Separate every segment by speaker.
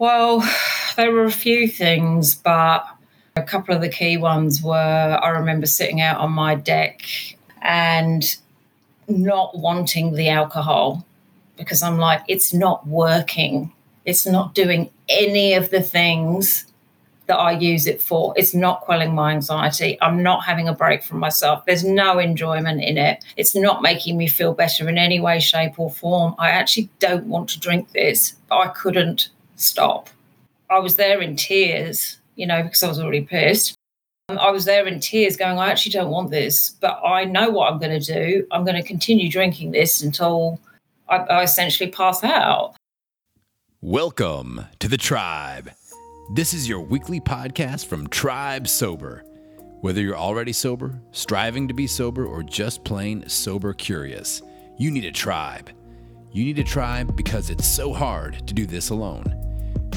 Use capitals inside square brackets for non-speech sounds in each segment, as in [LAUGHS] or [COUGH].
Speaker 1: Well, [SIGHS] there were a few things, but a couple of the key ones were I remember sitting out on my deck and not wanting the alcohol because I'm like, it's not working. It's not doing any of the things that I use it for. It's not quelling my anxiety. I'm not having a break from myself. There's no enjoyment in it. It's not making me feel better in any way, shape, or form. I actually don't want to drink this, but I couldn't stop. I was there in tears, you know, because I was already pissed. Um, I was there in tears going, I actually don't want this, but I know what I'm going to do. I'm going to continue drinking this until I, I essentially pass out.
Speaker 2: Welcome to the tribe. This is your weekly podcast from Tribe Sober. Whether you're already sober, striving to be sober, or just plain sober curious, you need a tribe. You need a tribe because it's so hard to do this alone.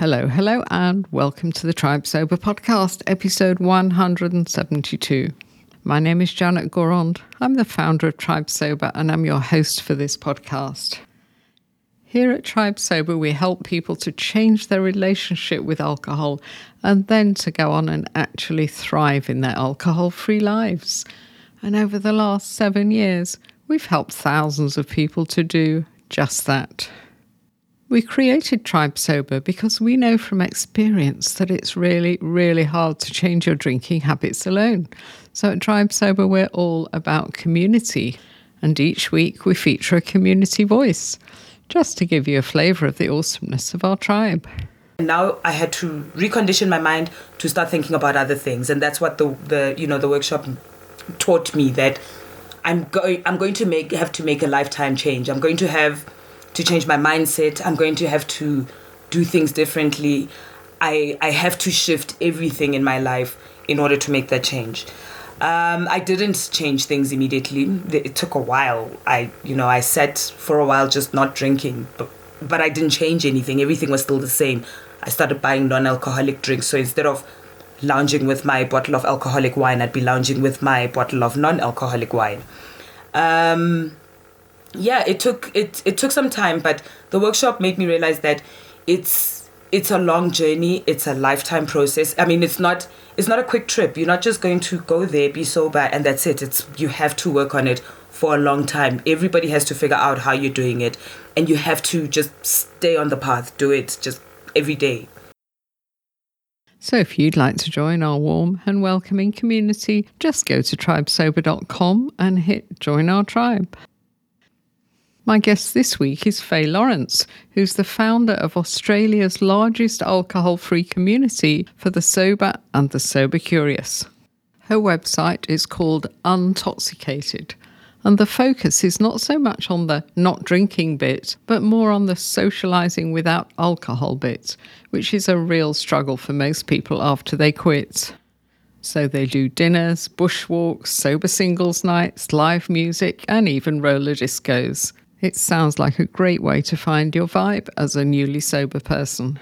Speaker 3: Hello, hello, and welcome to the Tribe Sober Podcast, episode 172. My name is Janet Gourand. I'm the founder of Tribe Sober, and I'm your host for this podcast. Here at Tribe Sober, we help people to change their relationship with alcohol and then to go on and actually thrive in their alcohol free lives. And over the last seven years, we've helped thousands of people to do just that. We created Tribe Sober because we know from experience that it's really, really hard to change your drinking habits alone. So at Tribe Sober, we're all about community. And each week we feature a community voice, just to give you a flavour of the awesomeness of our tribe.
Speaker 4: And Now I had to recondition my mind to start thinking about other things, and that's what the the you know the workshop taught me that I'm going I'm going to make have to make a lifetime change. I'm going to have to change my mindset. I'm going to have to do things differently. I I have to shift everything in my life in order to make that change. Um, I didn't change things immediately. It took a while. I you know I sat for a while just not drinking, but but I didn't change anything. Everything was still the same. I started buying non-alcoholic drinks. So instead of lounging with my bottle of alcoholic wine, I'd be lounging with my bottle of non-alcoholic wine. Um, yeah, it took it it took some time, but the workshop made me realize that it's it's a long journey. It's a lifetime process. I mean, it's not it's not a quick trip. You're not just going to go there, be sober, and that's it. It's you have to work on it for a long time. Everybody has to figure out how you're doing it, and you have to just stay on the path. Do it just every day.
Speaker 3: So, if you'd like to join our warm and welcoming community, just go to tribesober.com and hit join our tribe. My guest this week is Faye Lawrence, who's the founder of Australia's largest alcohol free community for the sober and the sober curious. Her website is called Untoxicated, and the focus is not so much on the not drinking bit, but more on the socialising without alcohol bit, which is a real struggle for most people after they quit. So they do dinners, bushwalks, sober singles nights, live music, and even roller discos. It sounds like a great way to find your vibe as a newly sober person.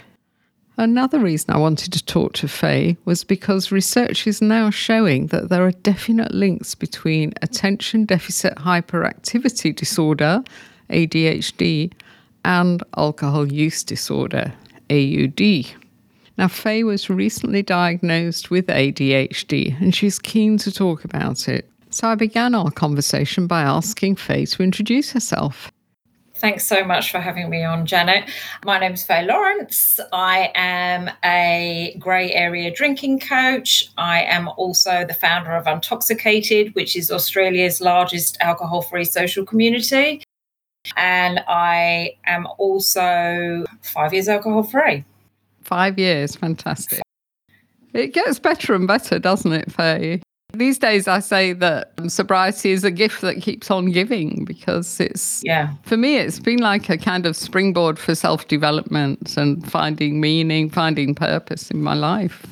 Speaker 3: Another reason I wanted to talk to Faye was because research is now showing that there are definite links between attention deficit hyperactivity disorder, ADHD, and alcohol use disorder, AUD. Now, Faye was recently diagnosed with ADHD and she's keen to talk about it. So I began our conversation by asking Faye to introduce herself.
Speaker 1: Thanks so much for having me on, Janet. My name is Faye Lawrence. I am a grey area drinking coach. I am also the founder of Untoxicated, which is Australia's largest alcohol free social community. And I am also five years alcohol free.
Speaker 3: Five years, fantastic. It gets better and better, doesn't it, Faye? These days, I say that sobriety is a gift that keeps on giving because it's,
Speaker 1: Yeah.
Speaker 3: for me, it's been like a kind of springboard for self development and finding meaning, finding purpose in my life.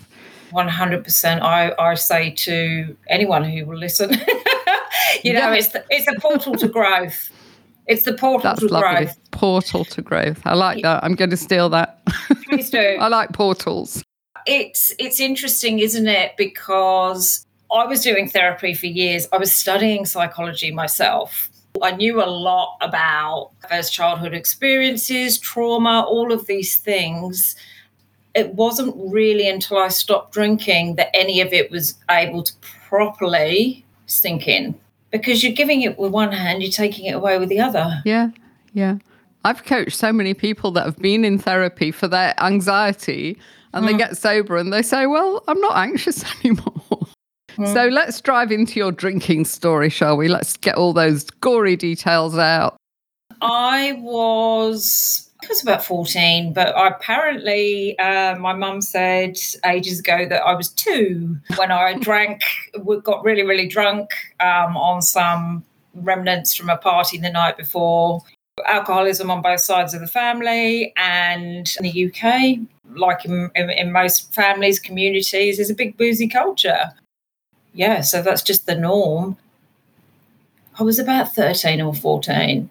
Speaker 1: 100% I, I say to anyone who will listen [LAUGHS] you know
Speaker 3: Yeah.
Speaker 1: it's the, it's a portal to growth it's the portal
Speaker 3: That's
Speaker 1: to
Speaker 3: lovely.
Speaker 1: growth
Speaker 3: Portal to growth. I like that. I'm going to steal that.
Speaker 1: please do [LAUGHS]
Speaker 3: I like portals.
Speaker 1: it's it's interesting isn't it because i was doing therapy for years. I was studying psychology myself. I knew a lot about those childhood experiences trauma all of these things. It wasn't really until i stopped drinking that any of it was able to properly sink in. Because you're giving it with one hand you're taking it away with the other.
Speaker 3: Yeah, yeah. I've coached so many people that have been in therapy for their anxiety and they mm. get sober and they say, Well, I'm not anxious [LAUGHS] anymore. So let's drive into your drinking story, shall we? Let's get all those gory details out.
Speaker 1: I was I was about 14, but apparently uh, my mum said ages ago that I was two when I [LAUGHS] drank, got really, really drunk um, on some remnants from a party the night before. Alcoholism on both sides of the family, and in the UK, like in, in, in most families, communities, there's a big boozy culture. Yeah, so that's just the norm. I was about 13 or 14.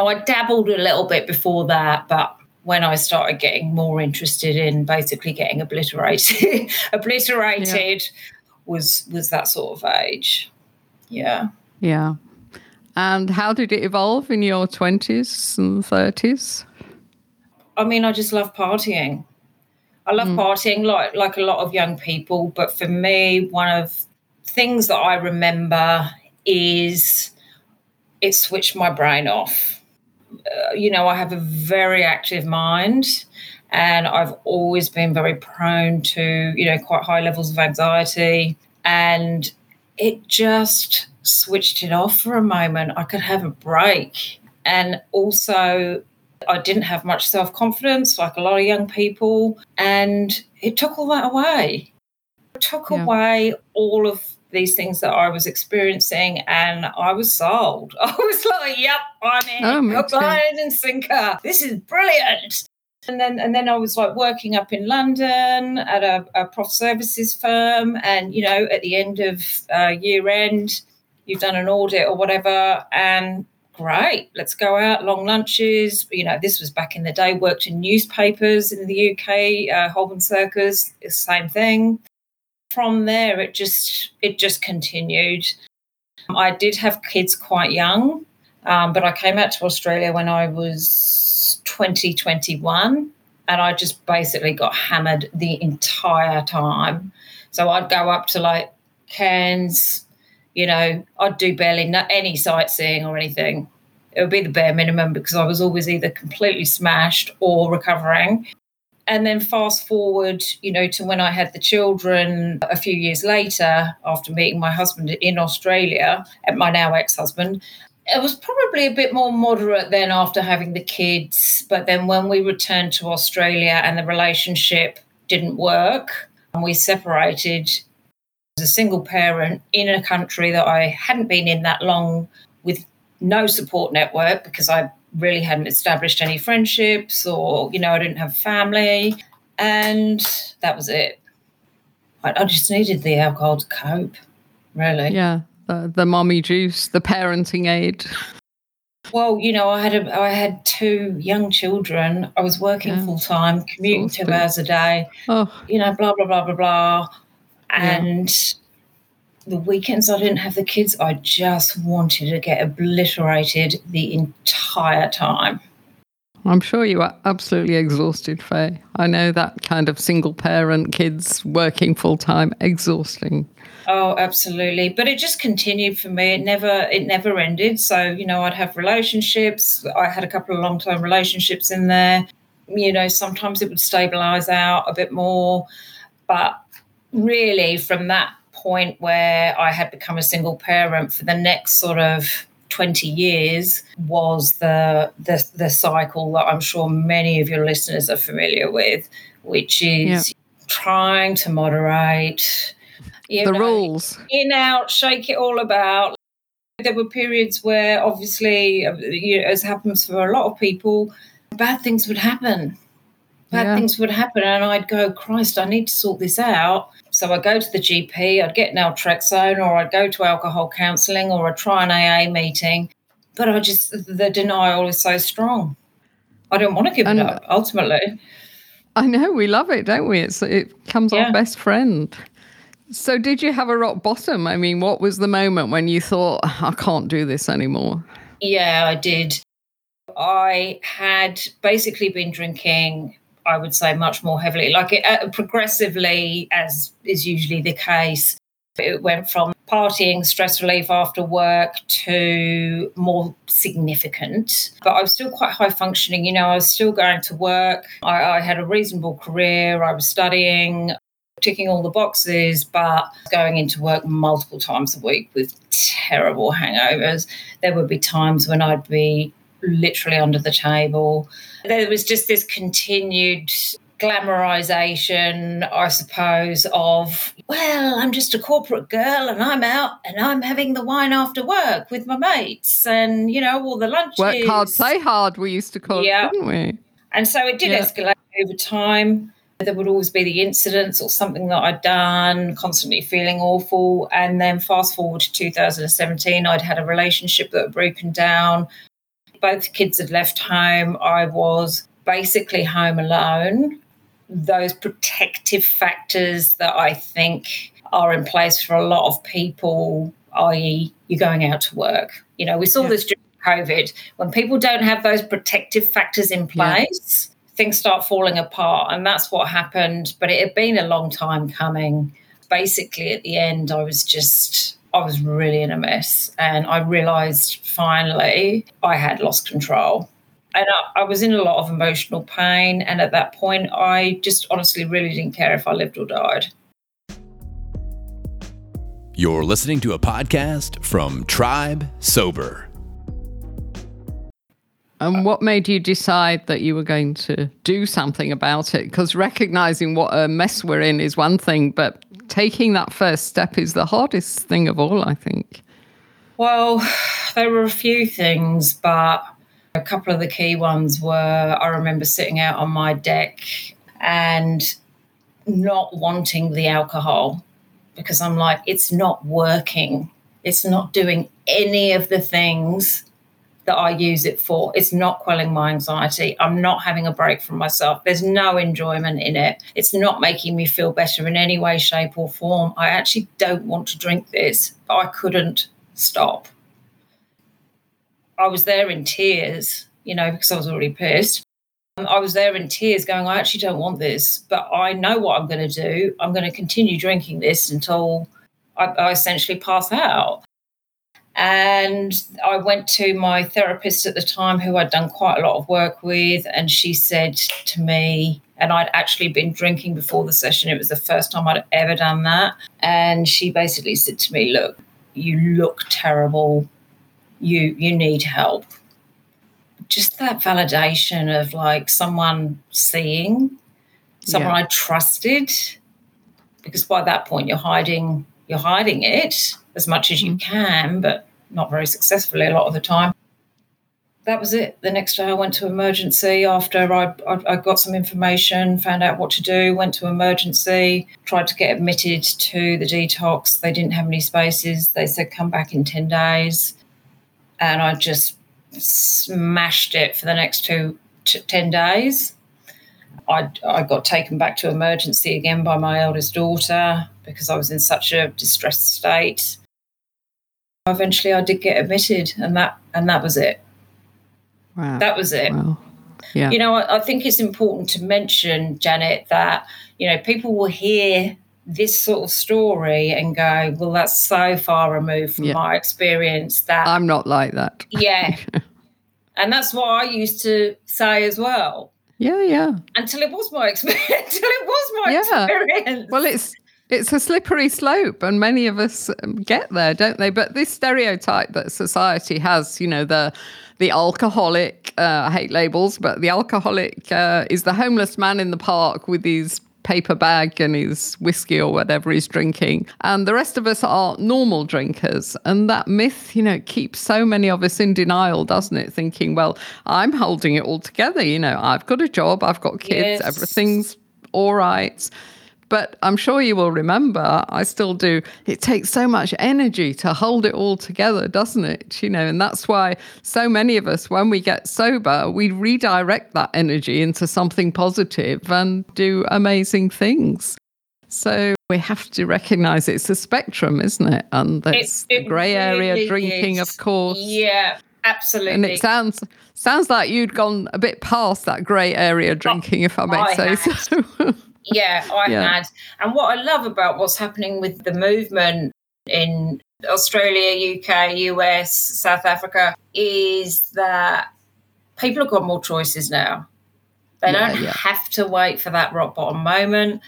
Speaker 1: I dabbled a little bit before that, but when I started getting more interested in basically getting obliterated, [LAUGHS] obliterated was was that sort of age. Yeah.
Speaker 3: Yeah. And how did it evolve in your 20s and 30s?
Speaker 1: I mean, I just love partying. I love mm. partying like like a lot of young people, but for me, one of things that I remember is it switched my brain off. Uh, you know, I have a very active mind and I've always been very prone to, you know, quite high levels of anxiety and it just switched it off for a moment. I could have a break. And also I didn't have much self confidence, like a lot of young people, and it took all that away. It took
Speaker 3: Yeah.
Speaker 1: away all of these things that I was experiencing, and I was sold. [LAUGHS] I was like, "Yep, I'm in,
Speaker 3: Oh,
Speaker 1: hook, and sinker. This is brilliant." And then, and then I was like working up in London at a, a prof services firm, and you know, at the end of uh, year end, you've done an audit or whatever, and great, let's go out, long lunches. You know, this was back in the day, worked in newspapers in the UK, uh, Holborn Circus, same thing. From there, it just it just continued. I did have kids quite young, um, but I came out to Australia when I was 20, 21, and I just basically got hammered the entire time. So I'd go up to like Cairns, you know, I'd do barely no, any sightseeing or anything. It would be the bare minimum because I was always either completely smashed or recovering. And then fast forward, you know, to when I had the children a few years later after meeting my husband in Australia, and my now ex husband. It was probably a bit more moderate then after having the kids. But then when we returned to Australia and the relationship didn't work and we separated, as a single parent in a country that I hadn't been in that long with no support network because I really hadn't established any friendships or, you know, I didn't have family. And that was it. I, I just needed the alcohol to cope, really.
Speaker 3: Yeah. The, the mommy juice, the parenting aid.
Speaker 1: Well, you know, I had a, I had two young children. I was working
Speaker 3: Yeah.
Speaker 1: full time, commuting two hours a day.
Speaker 3: Oh,
Speaker 1: you know, blah blah blah blah blah.
Speaker 3: Yeah.
Speaker 1: The weekends I didn't have the kids, I just wanted to get obliterated the entire time.
Speaker 3: I'm sure you are absolutely exhausted, Faye. I know that kind of single parent, kids working full time, exhausting.
Speaker 1: Oh, absolutely. But it just continued for me. It never it never ended. So, you know, I'd have relationships. I had a couple of long term relationships in there. You know, sometimes it would stabilize out a bit more. But really from that point where I had become a single parent for the next sort of 20 years was the the, the cycle that I'm sure many of your listeners are familiar with, which is trying to moderate, You
Speaker 3: the
Speaker 1: know,
Speaker 3: rules.
Speaker 1: in out, shake it all about. There were periods where, obviously, uh, you know, as happens for a lot of people, bad things would happen. Bad
Speaker 3: Yeah.
Speaker 1: things would happen, and I'd go, Christ, I need to sort this out. So I'd go to the GP, I'd get naltrexone, or I'd go to alcohol counselling, or I'd try an AA meeting. But I just, the denial is so strong. I don't want to give
Speaker 3: And-
Speaker 1: it up, ultimately.
Speaker 3: I know we love it, don't we? It's it comes
Speaker 1: Yeah.
Speaker 3: our best friend. So, did you have a rock bottom? I mean, what was the moment when you thought, I can't do this anymore?
Speaker 1: Yeah, I did. I had basically been drinking, I would say, much more heavily, like it, uh, progressively, as is usually the case. It went from partying, stress relief after work to more significant. But I was still quite high functioning. You know, I was still going to work. I, I had a reasonable career. I was studying, ticking all the boxes, but going into work multiple times a week with terrible hangovers. There would be times when I'd be literally under the table. There was just this continued glamorization, I suppose, of, well, I'm just a corporate girl and I'm out and I'm having the wine after work with my mates and, you know, all the lunches.
Speaker 3: Work hard, play hard, we used to call
Speaker 1: Yeah.
Speaker 3: it, didn't we?
Speaker 1: And so it did
Speaker 3: Yeah.
Speaker 1: escalate over time. There would always be the incidents or something that I'd done, constantly feeling awful. And then fast forward to 2017, I'd had a relationship that had broken down. Both kids had left home. I was basically home alone. Those protective factors that I think are in place for a lot of people, i.e., you're going out to work. You know, we saw
Speaker 3: Yeah.
Speaker 1: this during COVID. When people don't have those protective factors in
Speaker 3: Yeah.
Speaker 1: place, things start falling apart. And that's what happened. But it had been a long time coming. Basically, at the end, I was just, I was really in a mess. And I realized finally I had lost control. And I, I was in a lot of emotional pain. And at that point, I just honestly really didn't care if I lived or died.
Speaker 2: You're listening to a podcast from Tribe Sober.
Speaker 3: And what made you decide that you were going to do something about it? Because recognizing what a mess we're in is one thing, but taking that first step is the hardest thing of all, I think.
Speaker 1: Well, there were a few things, but a couple of the key ones were I remember sitting out on my deck and not wanting the alcohol because I'm like, it's not working. It's not doing any of the things that I use it for. It's not quelling my anxiety. I'm not having a break from myself. There's no enjoyment in it. It's not making me feel better in any way, shape, or form. I actually don't want to drink this, but I couldn't stop. I was there in tears, you know, because I was already pissed. Um, I was there in tears going, I actually don't want this, but I know what I'm going to do. I'm going to continue drinking this until I, I essentially pass out. And I went to my therapist at the time, who I'd done quite a lot of work with, and she said to me, and I'd actually been drinking before the session. It was the first time I'd ever done that. And she basically said to me, Look, you look terrible. You you need help. Just that validation of like someone seeing, someone
Speaker 3: Yeah.
Speaker 1: I trusted, because by that point you're hiding you're hiding it as much as you mm-hmm. can, but not very successfully a lot of the time. That was it. The next day I went to emergency after I, I, I got some information, found out what to do, went to emergency, tried to get admitted to the detox. They didn't have any spaces. They said, come back in 10 days. And I just smashed it for the next two, t- 10 days. I, I got taken back to emergency again by my eldest daughter because I was in such a distressed state. Eventually, I did get admitted, and that and that was it.
Speaker 3: Wow.
Speaker 1: That was it.
Speaker 3: wow. Yeah.
Speaker 1: You know, I, I think it's important to mention, Janet, that you know people will hear this sort of story and go, "Well, that's so far removed from
Speaker 3: Yeah.
Speaker 1: my experience that
Speaker 3: I'm not like that.
Speaker 1: yeah." [LAUGHS] and that's what I used to say as well.
Speaker 3: Yeah, yeah.
Speaker 1: Until it was my experience. [LAUGHS] Until it was my
Speaker 3: Yeah.
Speaker 1: experience.
Speaker 3: Well, it's it's a slippery slope, and many of us um, get there, don't they? But this stereotype that society has, you know, the the alcoholic, uh, I hate labels, but the alcoholic uh, is the homeless man in the park with his paper bag and his whiskey or whatever he's drinking. And the rest of us are normal drinkers. And that myth, you know, keeps so many of us in denial, doesn't it? Thinking, well, I'm holding it all together. You know, I've got a job, I've got kids,
Speaker 1: Yes.
Speaker 3: everything's all right. But I'm sure you will remember, I still do. It takes so much energy to hold it all together, doesn't it? You know, and that's why so many of us, when we get sober, we redirect that energy into something positive and do amazing things. So we have to recognize it's a spectrum, isn't it? And there's
Speaker 1: It-
Speaker 3: the
Speaker 1: it
Speaker 3: grey area drinking,
Speaker 1: is.
Speaker 3: of course.
Speaker 1: Yeah, absolutely.
Speaker 3: And it sounds sounds like you'd gone a bit past that grey area drinking, if I may
Speaker 1: I
Speaker 3: say
Speaker 1: had.
Speaker 3: so. [LAUGHS]
Speaker 1: Yeah, I
Speaker 3: Yeah.
Speaker 1: had. And what I love about what's happening with the movement in Australia, UK, US, South Africa is that people have got more choices now. They
Speaker 3: Yeah,
Speaker 1: don't
Speaker 3: yeah.
Speaker 1: have to wait for that rock bottom moment.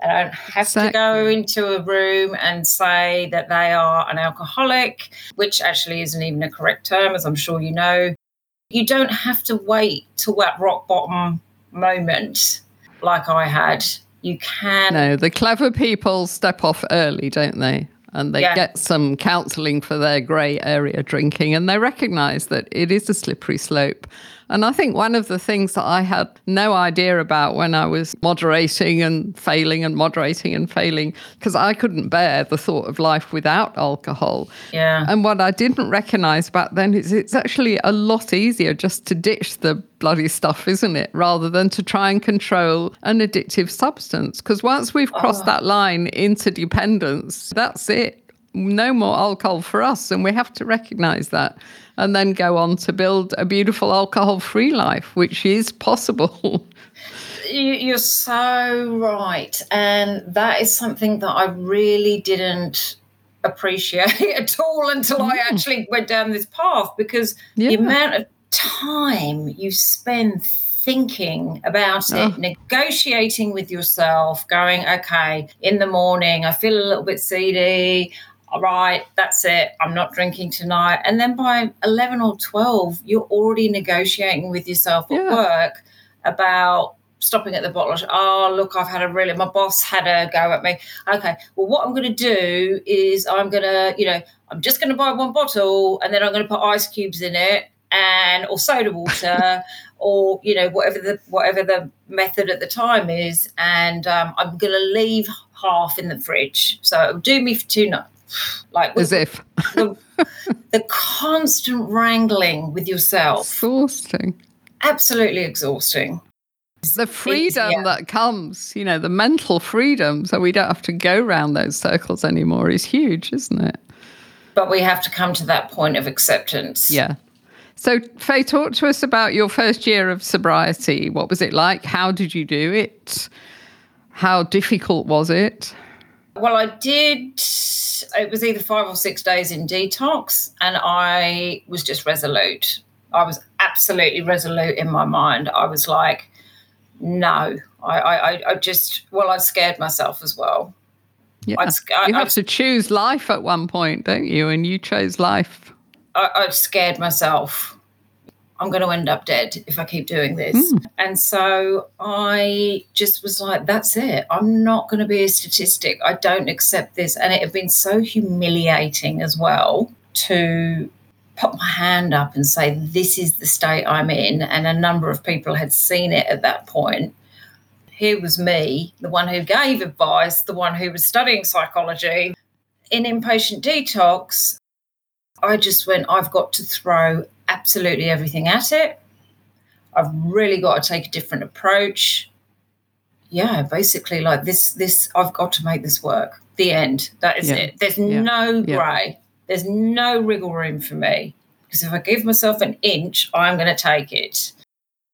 Speaker 1: They don't have to go into a room and say that they are an alcoholic, which actually isn't even a correct term, as I'm sure you know. You don't have to wait till that rock bottom moment like I had. You can
Speaker 3: No, the clever people step off early, don't they? And they
Speaker 1: Yeah.
Speaker 3: get some counselling for their grey area drinking and they recognise that it is a slippery slope. And I think one of the things that I had no idea about when I was moderating and failing and moderating and failing, because I couldn't bear the thought of life without alcohol.
Speaker 1: Yeah.
Speaker 3: And what I didn't recognize back then is it's actually a lot easier just to ditch the bloody stuff, isn't it? Rather than to try and control an addictive substance. Because once we've oh. crossed that line into dependence, that's it. No more alcohol for us. And we have to recognize that and then go on to build a beautiful alcohol free life, which is possible. [LAUGHS]
Speaker 1: You- You're so right. And that is something that I really didn't appreciate [LAUGHS] at all until I mm. actually went down this path because
Speaker 3: Yeah.
Speaker 1: the amount of time you spend thinking about it,
Speaker 3: Oh.
Speaker 1: negotiating with yourself, going, okay, in the morning, I feel a little bit seedy. All right, that's it. I'm not drinking tonight. And then by 11 or 12, you're already negotiating with yourself at
Speaker 3: Yeah.
Speaker 1: work about stopping at the bottle. Oh, look, I've had a really, my boss had a go at me. Okay, well, what I'm going to do is I'm going to, you know, I'm just going to buy one bottle and then I'm going to put ice cubes in it and or soda water [LAUGHS] or you know whatever the whatever the method at the time is and um, i'm going to leave half in the fridge so it'll do me for two nights like
Speaker 3: As if
Speaker 1: the, the constant wrangling with yourself
Speaker 3: exhausting.
Speaker 1: absolutely exhausting
Speaker 3: the freedom
Speaker 1: yeah.
Speaker 3: that comes, you know, the mental freedom, so we don't have to go round those circles anymore is huge, isn't it?
Speaker 1: but we have to come to that point of acceptance
Speaker 3: Yeah. So, Faye, talk to us about your first year of sobriety. What was it like? How did you do it? How difficult was it?
Speaker 1: Well, I did. It was either five or six days in detox, and I was just resolute. I was absolutely resolute in my mind. I was like, no, I, I, I- I just, well, I scared myself as well.
Speaker 3: Yeah.
Speaker 1: I'd I-
Speaker 3: you have
Speaker 1: I'd-
Speaker 3: to choose life at one point, don't you? And you chose life.
Speaker 1: I, I scared myself. I'm going to end up dead if I keep doing this. Hmm. And so I just was like, that's it. I'm not going to be a statistic. I don't accept this. And it had been so humiliating as well to put my hand up and say, this is the state I'm in. And a number of people had seen it at that point. Here was me, the one who gave advice, the one who was studying psychology. In inpatient detox, I just went, I've got to throw absolutely everything at it. I've really got to take a different approach. Yeah, basically like this this I've got to make this work. The end. That is
Speaker 3: Yeah.
Speaker 1: it. There's
Speaker 3: Yeah.
Speaker 1: no grey. There's no wriggle room for me. Because if I give myself an inch, I'm going to take it.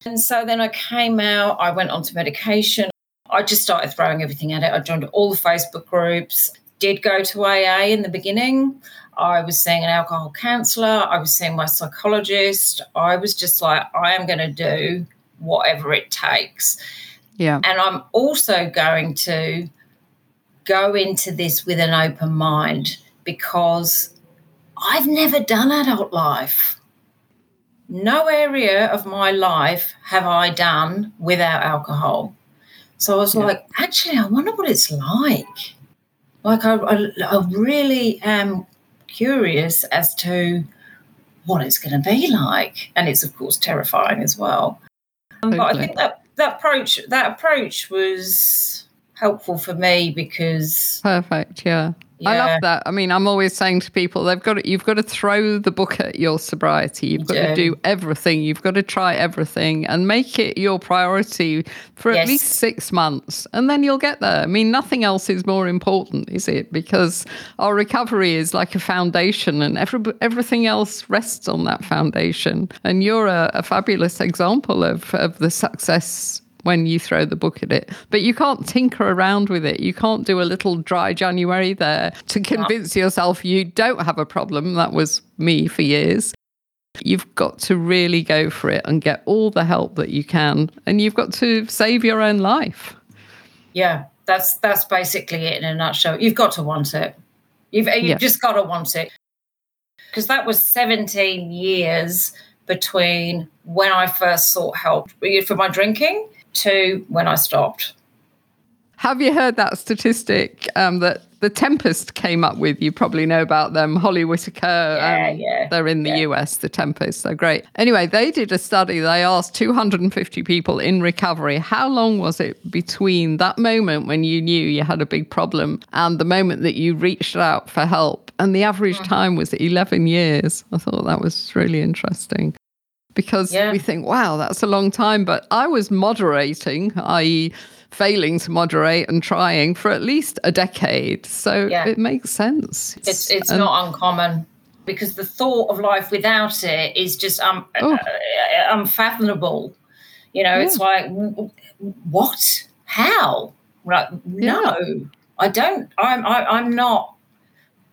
Speaker 1: And so then I came out, I went onto medication. I just started throwing everything at it. I joined all the Facebook groups, did go to AA in the beginning. I was seeing an alcohol counselor. I was seeing my psychologist. I was just like, I am going to do whatever it takes.
Speaker 3: Yeah.
Speaker 1: And I'm also going to go into this with an open mind because I've never done adult life. No area of my life have I done without alcohol. So I was
Speaker 3: Yeah.
Speaker 1: like, actually, I wonder what it's like. Like, I, I, I really am curious as to what it's going to be like, and it's of course terrifying as well. Um, But I think that that approach that approach was helpful for me because
Speaker 3: Perfect. Yeah. I love that. I mean, I'm always saying to people, they've got to, you've got to throw the book at your sobriety. You've got to
Speaker 1: do.
Speaker 3: everything. You've got to try everything and make it your priority for at
Speaker 1: Yes.
Speaker 3: least six months, and then you'll get there. I mean, nothing else is more important, is it? Because our recovery is like a foundation, and every, everything else rests on that foundation. And you're a, a fabulous example of of the success when you throw the book at it. But you can't tinker around with it. You can't do a little dry January there to convince yourself you don't have a problem. That was me for years. You've got to really go for it and get all the help that you can. And you've got to save your own life.
Speaker 1: yeah, that's that's basically it in a nutshell. You've got to want it. You've you've
Speaker 3: Yeah.
Speaker 1: just got to want it because that was 17 years between when I first sought help for my drinking to when I stopped.
Speaker 3: Have you heard that statistic um, that the Tempest came up with? You probably know about them. Holly Whitaker.
Speaker 1: Yeah,
Speaker 3: um,
Speaker 1: yeah,
Speaker 3: They're in the
Speaker 1: yeah.
Speaker 3: US, the Tempest. They're great. Anyway, they did a study. They asked 250 people in recovery how long was it between that moment when you knew you had a big problem and the moment that you reached out for help? And the average
Speaker 1: Mm.
Speaker 3: time was 11 years. I thought that was really interesting because
Speaker 1: Yeah.
Speaker 3: we think, wow, that's a long time. But I was moderating, i.e., failing to moderate and trying for at least a decade. So
Speaker 1: Yeah.
Speaker 3: it makes sense.
Speaker 1: It's it's
Speaker 3: and-
Speaker 1: not uncommon because the thought of life without it is just um,
Speaker 3: Oh.
Speaker 1: uh, unfathomable. You know, it's like what? How? Like no, I don't. I'm I, I'm not.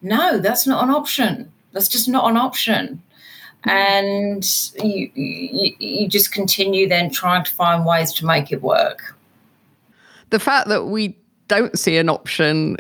Speaker 1: No, that's not an option. That's just not an option. Mm-hmm. And you, you you just continue then trying to find ways to make it work.
Speaker 3: the fact that we don't see an option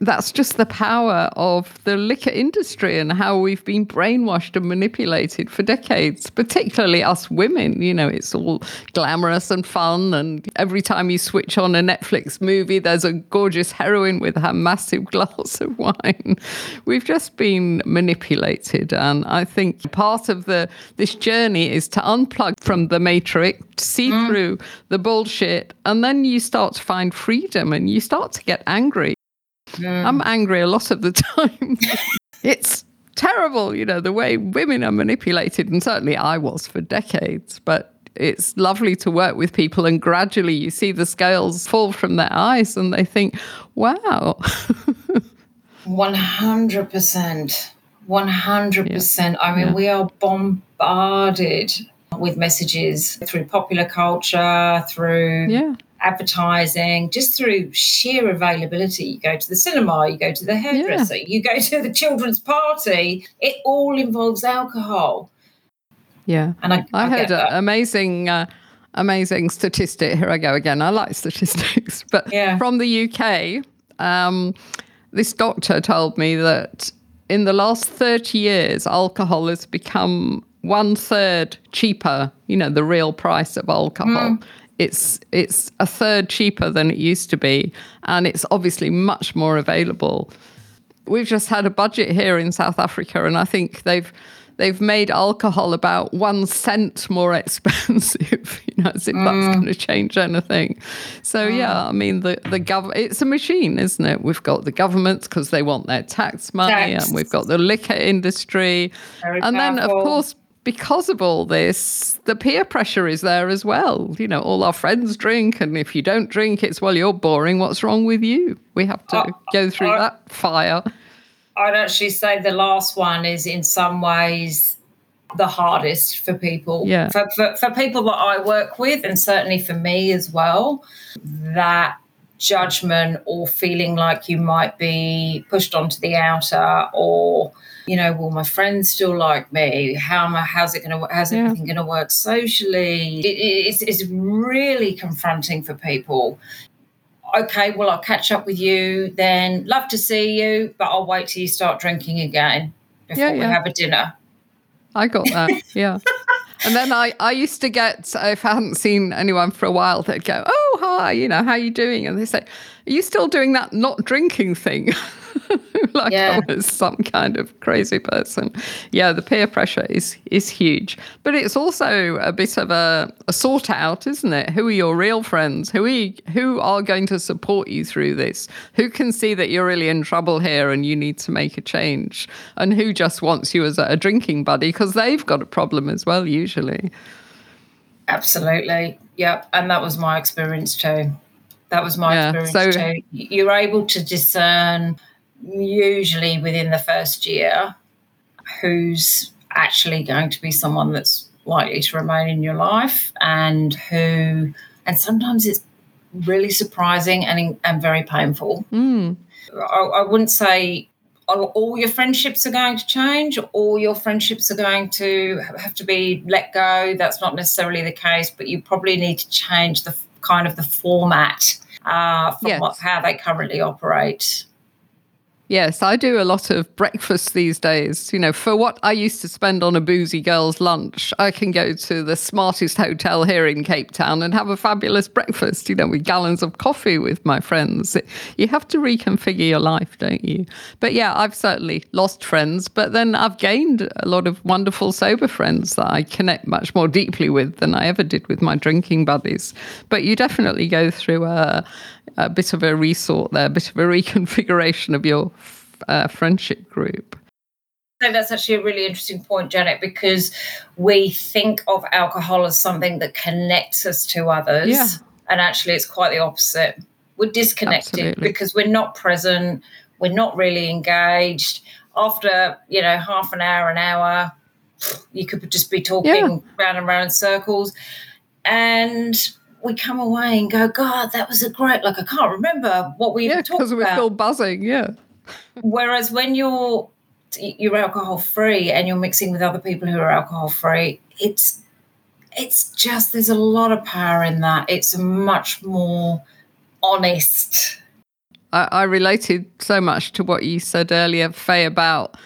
Speaker 3: that's just the power of the liquor industry and how we've been brainwashed and manipulated for decades particularly us women. You know it's all glamorous and fun and every time you switch on a netflix movie there's a gorgeous heroine with her massive [LAUGHS] glass of wine. We've just been manipulated and i think part of the this journey is to unplug from the matrix see mm. through the bullshit and then you start to find freedom and you start to get angry Mm. i'm angry a lot of the [LAUGHS] time it's terrible you know the way women are manipulated and certainly i was for decades but it's lovely to work with people and gradually you see the scales fall from their eyes and they think wow [LAUGHS]
Speaker 1: One hundred percent. One hundred percent. I mean,
Speaker 3: Yeah.
Speaker 1: we are bombarded with messages through popular culture, through
Speaker 3: yeah
Speaker 1: advertising, just through sheer availability. You go to the cinema, you go to the hairdresser, you go to the children's party. It all involves alcohol.
Speaker 3: yeah
Speaker 1: And I,
Speaker 3: I
Speaker 1: I
Speaker 3: heard an amazing, uh, amazing statistic. Here I go again. I like [LAUGHS] statistics, but
Speaker 1: Yeah.
Speaker 3: from the UK, um, this doctor told me that in the last 30 years, alcohol has become one third cheaper. You know, the real price of alcohol. It's it's a third cheaper than it used to be, and it's obviously much more available we've just had a budget here in South Africa, and I think they've they've made alcohol about one cent more [LAUGHS] expensive. you know, as if that's mm. going to change anything. So mm. yeah, I mean the the gov it's a machine, isn't it? We've got the governments because they want their tax money,
Speaker 1: Tax.
Speaker 3: and we've got the liquor industry,
Speaker 1: Very
Speaker 3: and then of course. Because of all this, the peer pressure is there as well. You know, all our friends drink, and if you don't drink, it's well, you're boring. What's wrong with you? We have to
Speaker 1: Uh,
Speaker 3: go through
Speaker 1: uh,
Speaker 3: that fire.
Speaker 1: I'd actually say the last one is in some ways the hardest for people.
Speaker 3: Yeah.
Speaker 1: For, for, for people that I work with, and certainly for me as well, that judgment or feeling like you might be pushed onto the outer or you know will my friends still like me how am I, how's it going to how's
Speaker 3: Yeah.
Speaker 1: everything going to work socially it, it- it's, it's really confronting for people okay, well, I'll catch up with you then. Love to see you, but I'll wait till you start drinking again before
Speaker 3: Yeah,
Speaker 1: we have a dinner.
Speaker 3: I got that. [LAUGHS] Yeah. And then I, I used to get, if I hadn't seen anyone for a while, they'd go, Oh, hi, you know, how you doing? And they say, are you still doing that not drinking thing? [LAUGHS] [LAUGHS] like yeah. I was some kind of crazy person. Yeah, the peer pressure is is huge, but it's also a bit of a, a sort out, isn't it? Who are your real friends? Who are you, who are going to support you through this? Who can see that you're really in trouble here and you need to make a change? And who just wants you as a, a drinking buddy because they've got a problem as well usually.
Speaker 1: Absolutely. Yep, and that was my experience too. That was my yeah, experience so, too. You're able to discern usually within the first year who's actually going to be someone that's likely to remain in your life and who and sometimes it's really surprising and and very painful mm. I, I, wouldn't say all your friendships are going to change all your friendships are going to have to be let go that's not necessarily the case but you probably need to change the kind of the format uh, from yes. what, how they currently operate
Speaker 3: Yes, I do a lot of breakfast these days. You know, for what I used to spend on a boozy girl's lunch, I can go to the smartest hotel here in Cape Town and have a fabulous breakfast, you know, with gallons of coffee with my friends. You have to reconfigure your life, don't you? But yeah, I've certainly lost friends, but then I've gained a lot of wonderful sober friends that I connect much more deeply with than I ever did with my drinking buddies. But you definitely go through a a bit of a resort there, a bit of a [LAUGHS] reconfiguration of your uh, friendship group.
Speaker 1: So that's actually a really interesting point, Janet, because we think of alcohol as something that connects us to others. Yeah. And actually, it's quite the opposite. We're disconnected Absolutely. because we're not present, we're not really engaged. After, you know, half an hour, an hour, you could just be talking yeah. round and round in circles. And we come away and go, God, that was a great. Like I can't remember what we
Speaker 3: yeah talked about. because we're still buzzing. Yeah.
Speaker 1: Whereas when you're you're alcohol free and you're mixing with other people who are alcohol free, it's it's just there's a lot of power in that. It's much more honest.
Speaker 3: I, I related so much to what you said earlier, Faye, about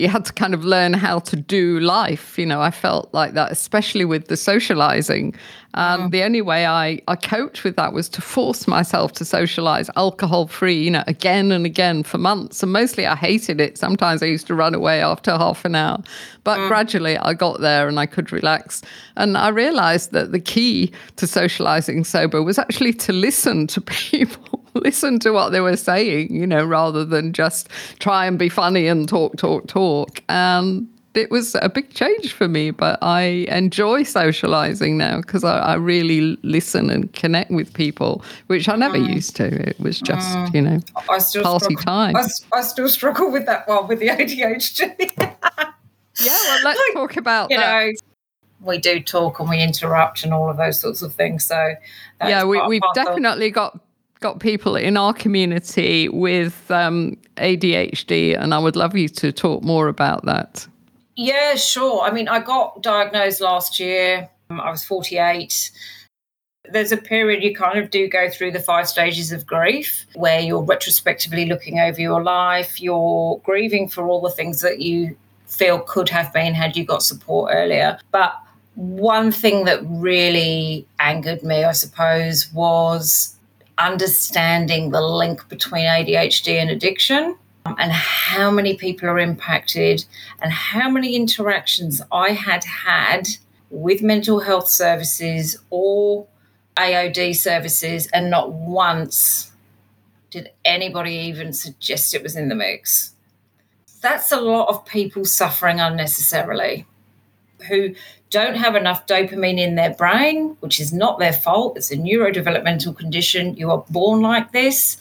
Speaker 3: you had to kind of learn how to do life. You know, I felt like that, especially with the socializing. And mm. the only way I, I coped with that was to force myself to socialize alcohol free, you know, again and again for months. And mostly I hated it. Sometimes I used to run away after half an hour. But mm. gradually I got there and I could relax. And I realized that the key to socializing sober was actually to listen to [LAUGHS] people [LAUGHS] listen to what they were saying, you know, rather than just try and be funny and talk, talk, talk. And it was a big change for me, but I enjoy socializing now because I, I, really listen and connect with people, which I never mm. used to. It was just, mm. you know, I still party
Speaker 1: struggle.
Speaker 3: time.
Speaker 1: I, I, still struggle with that one with the ADHD. [LAUGHS]
Speaker 3: yeah, well, let's talk about
Speaker 1: you
Speaker 3: that.
Speaker 1: Know, we do talk and we interrupt and all of those sorts of things. So
Speaker 3: yeah, we, we've definitely of- got got people in our community with um, ADHD, and I would love you to talk more about that.
Speaker 1: Yeah, sure. I mean, I got diagnosed last year. I was 48. There's a period you kind of do go through the five stages of grief where you're retrospectively looking over your life, you're grieving for all the things that you feel could have been had you got support earlier. But one thing that really angered me, I suppose, was understanding the link between ADHD and addiction um, and how many people are impacted and how many interactions I had had with mental health services or AOD services, and not once did anybody even suggest it was in the mix. That's a lot of people suffering unnecessarily who don't have enough dopamine in their brain, which is not their fault. It's a neurodevelopmental condition. You are born like this.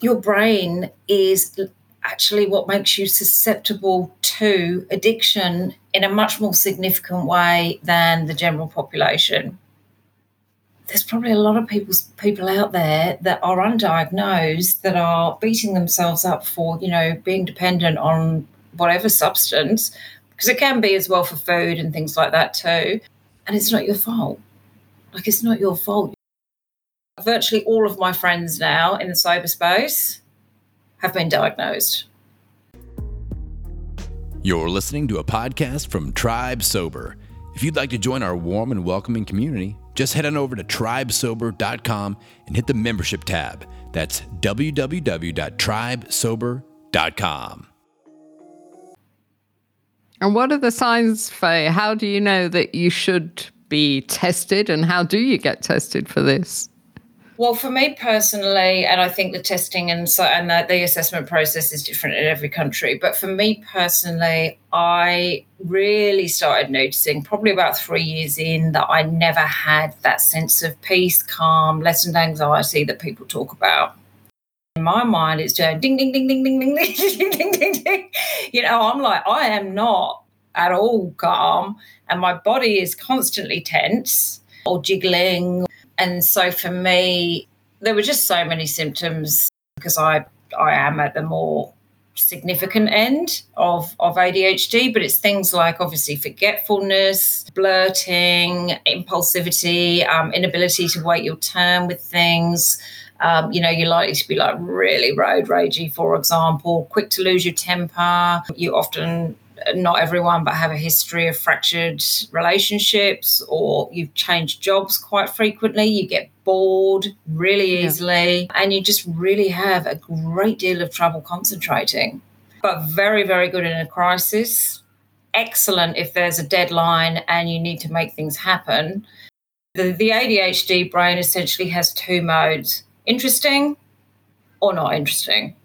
Speaker 1: Your brain is actually what makes you susceptible to addiction in a much more significant way than the general population. There's probably a lot of people people out there that are undiagnosed that are beating themselves up for, you know, being dependent on whatever substance because it can be as well for food and things like that too. And it's not your fault. Like, it's not your fault. Virtually all of my friends now in the cyberspace have been diagnosed.
Speaker 2: You're listening to a podcast from Tribe Sober. If you'd like to join our warm and welcoming community, Just head on over to tribesober.com and hit the membership tab. That's www.tribesober.com.
Speaker 3: And what are the signs, Faye? How do you know that you should be tested and how do you get tested for this?
Speaker 1: Well, for me personally, and I think the testing and so and the, the, assessment process is different in every country. But for me personally, I really started noticing probably about three years in that I never had that sense of peace, calm, lessened anxiety that people talk about. In my mind, it's doing ding ding ding ding ding [LAUGHS] ding ding ding ding ding ding. You know, I'm like, I am not at all calm, and my body is constantly tense or jiggling and so for me, there were just so many symptoms because I I am at the more significant end of, of ADHD, but it's things like obviously forgetfulness, blurting, impulsivity, um, inability to wait your turn with things. Um, you know, you're likely to be like really road ragey, for example, quick to lose your temper. You often not everyone, but have a history of fractured relationships, or you've changed jobs quite frequently, you get bored really easily, yeah. and you just really have a great deal of trouble concentrating. But very, very good in a crisis. Excellent if there's a deadline and you need to make things happen. The, the ADHD brain essentially has two modes interesting or not interesting.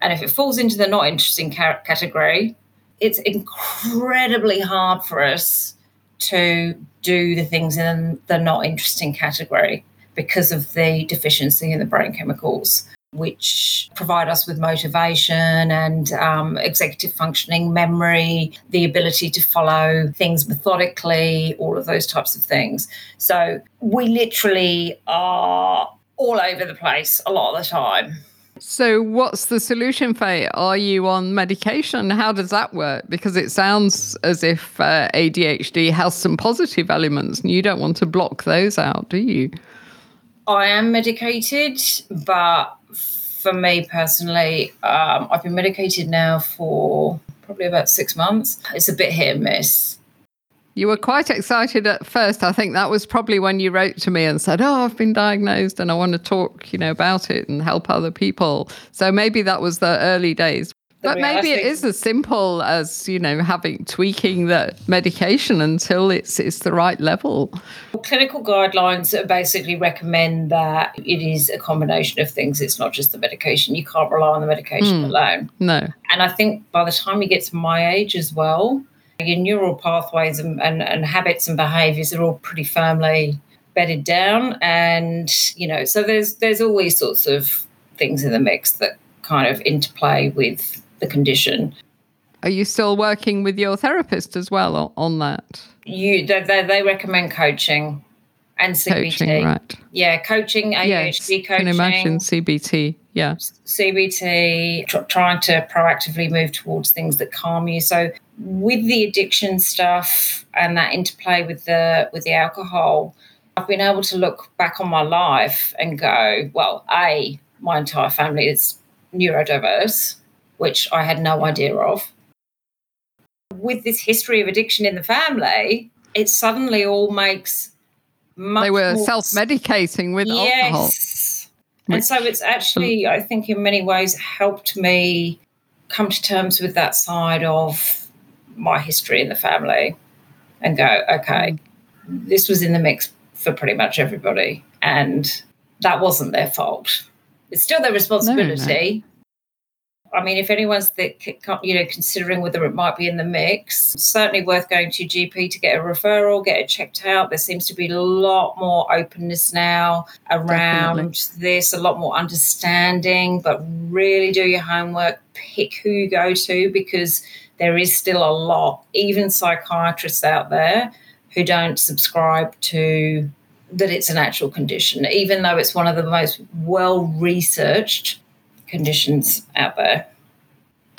Speaker 1: And if it falls into the not interesting ca- category, it's incredibly hard for us to do the things in the not interesting category because of the deficiency in the brain chemicals, which provide us with motivation and um, executive functioning, memory, the ability to follow things methodically, all of those types of things. So we literally are all over the place a lot of the time.
Speaker 3: So, what's the solution, Faye? Are you on medication? How does that work? Because it sounds as if uh, ADHD has some positive elements, and you don't want to block those out, do you?
Speaker 1: I am medicated, but for me personally, um, I've been medicated now for probably about six months. It's a bit hit and miss.
Speaker 3: You were quite excited at first. I think that was probably when you wrote to me and said, "Oh, I've been diagnosed and I want to talk, you know, about it and help other people." So maybe that was the early days. The but maybe it is as simple as you know having tweaking the medication until it's it's the right level.
Speaker 1: Clinical guidelines basically recommend that it is a combination of things. It's not just the medication. You can't rely on the medication mm, alone.
Speaker 3: No.
Speaker 1: And I think by the time you get to my age as well, your neural pathways and, and, and habits and behaviors are all pretty firmly bedded down. And, you know, so there's there's all these sorts of things in the mix that kind of interplay with the condition.
Speaker 3: Are you still working with your therapist as well on that?
Speaker 1: You they, they, they recommend coaching and CBT.
Speaker 3: Coaching, right.
Speaker 1: Yeah, coaching, ADHD yes, coaching. Can
Speaker 3: imagine CBT. Yeah.
Speaker 1: CBT, tr- trying to proactively move towards things that calm you. So with the addiction stuff and that interplay with the with the alcohol, I've been able to look back on my life and go, well, a my entire family is neurodiverse, which I had no idea of. With this history of addiction in the family, it suddenly all makes
Speaker 3: they were self-medicating with yes. alcohol.
Speaker 1: And so it's actually, I think, in many ways helped me come to terms with that side of my history in the family and go, okay, this was in the mix for pretty much everybody. And that wasn't their fault. It's still their responsibility. I mean, if anyone's you know considering whether it might be in the mix, certainly worth going to GP to get a referral, get it checked out. There seems to be a lot more openness now around Definitely. this, a lot more understanding. But really do your homework, pick who you go to because there is still a lot, even psychiatrists out there who don't subscribe to that it's an actual condition, even though it's one of the most well researched conditions out there.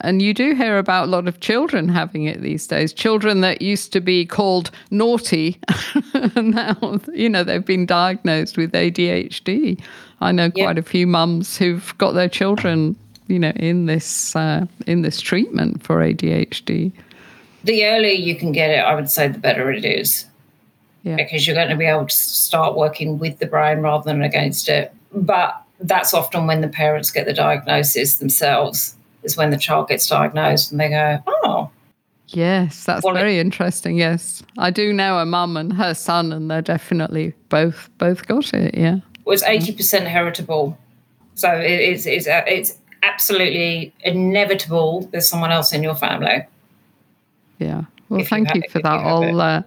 Speaker 3: And you do hear about a lot of children having it these days. Children that used to be called naughty, [LAUGHS] now you know they've been diagnosed with ADHD. I know quite yep. a few mums who've got their children, you know, in this uh, in this treatment for ADHD.
Speaker 1: The earlier you can get it, I would say, the better it is.
Speaker 3: Yeah.
Speaker 1: because you're going to be able to start working with the brain rather than against it. But that's often when the parents get the diagnosis themselves, is when the child gets diagnosed and they go, oh,
Speaker 3: Yes, that's
Speaker 1: Well,
Speaker 3: very interesting. Yes, I do know a mum and her son, and they're definitely both both got it. Yeah,
Speaker 1: well, it's 80% heritable. So it, it's, it's, uh, it's absolutely inevitable there's someone else in your family.
Speaker 3: yeah. Well,
Speaker 1: If you
Speaker 3: thank
Speaker 1: ha-
Speaker 3: you for that.
Speaker 1: it.
Speaker 3: I'll uh,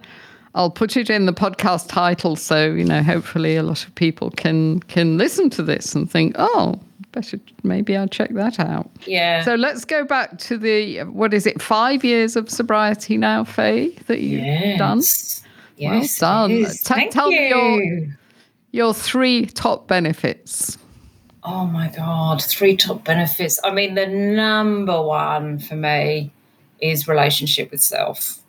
Speaker 3: I'll put it in the podcast title, so you know, hopefully, a lot of people can can listen to this and think, oh, better maybe I'll check that out.
Speaker 1: Yeah.
Speaker 3: So let's go back to the what is it? Five years of sobriety now, Faye, that you've done.
Speaker 1: Yes. Yes, it
Speaker 3: done. Te-
Speaker 1: Thank
Speaker 3: tell me your- Your three top benefits.
Speaker 1: Oh my God, three top benefits. I mean, the number one for me is relationship with self.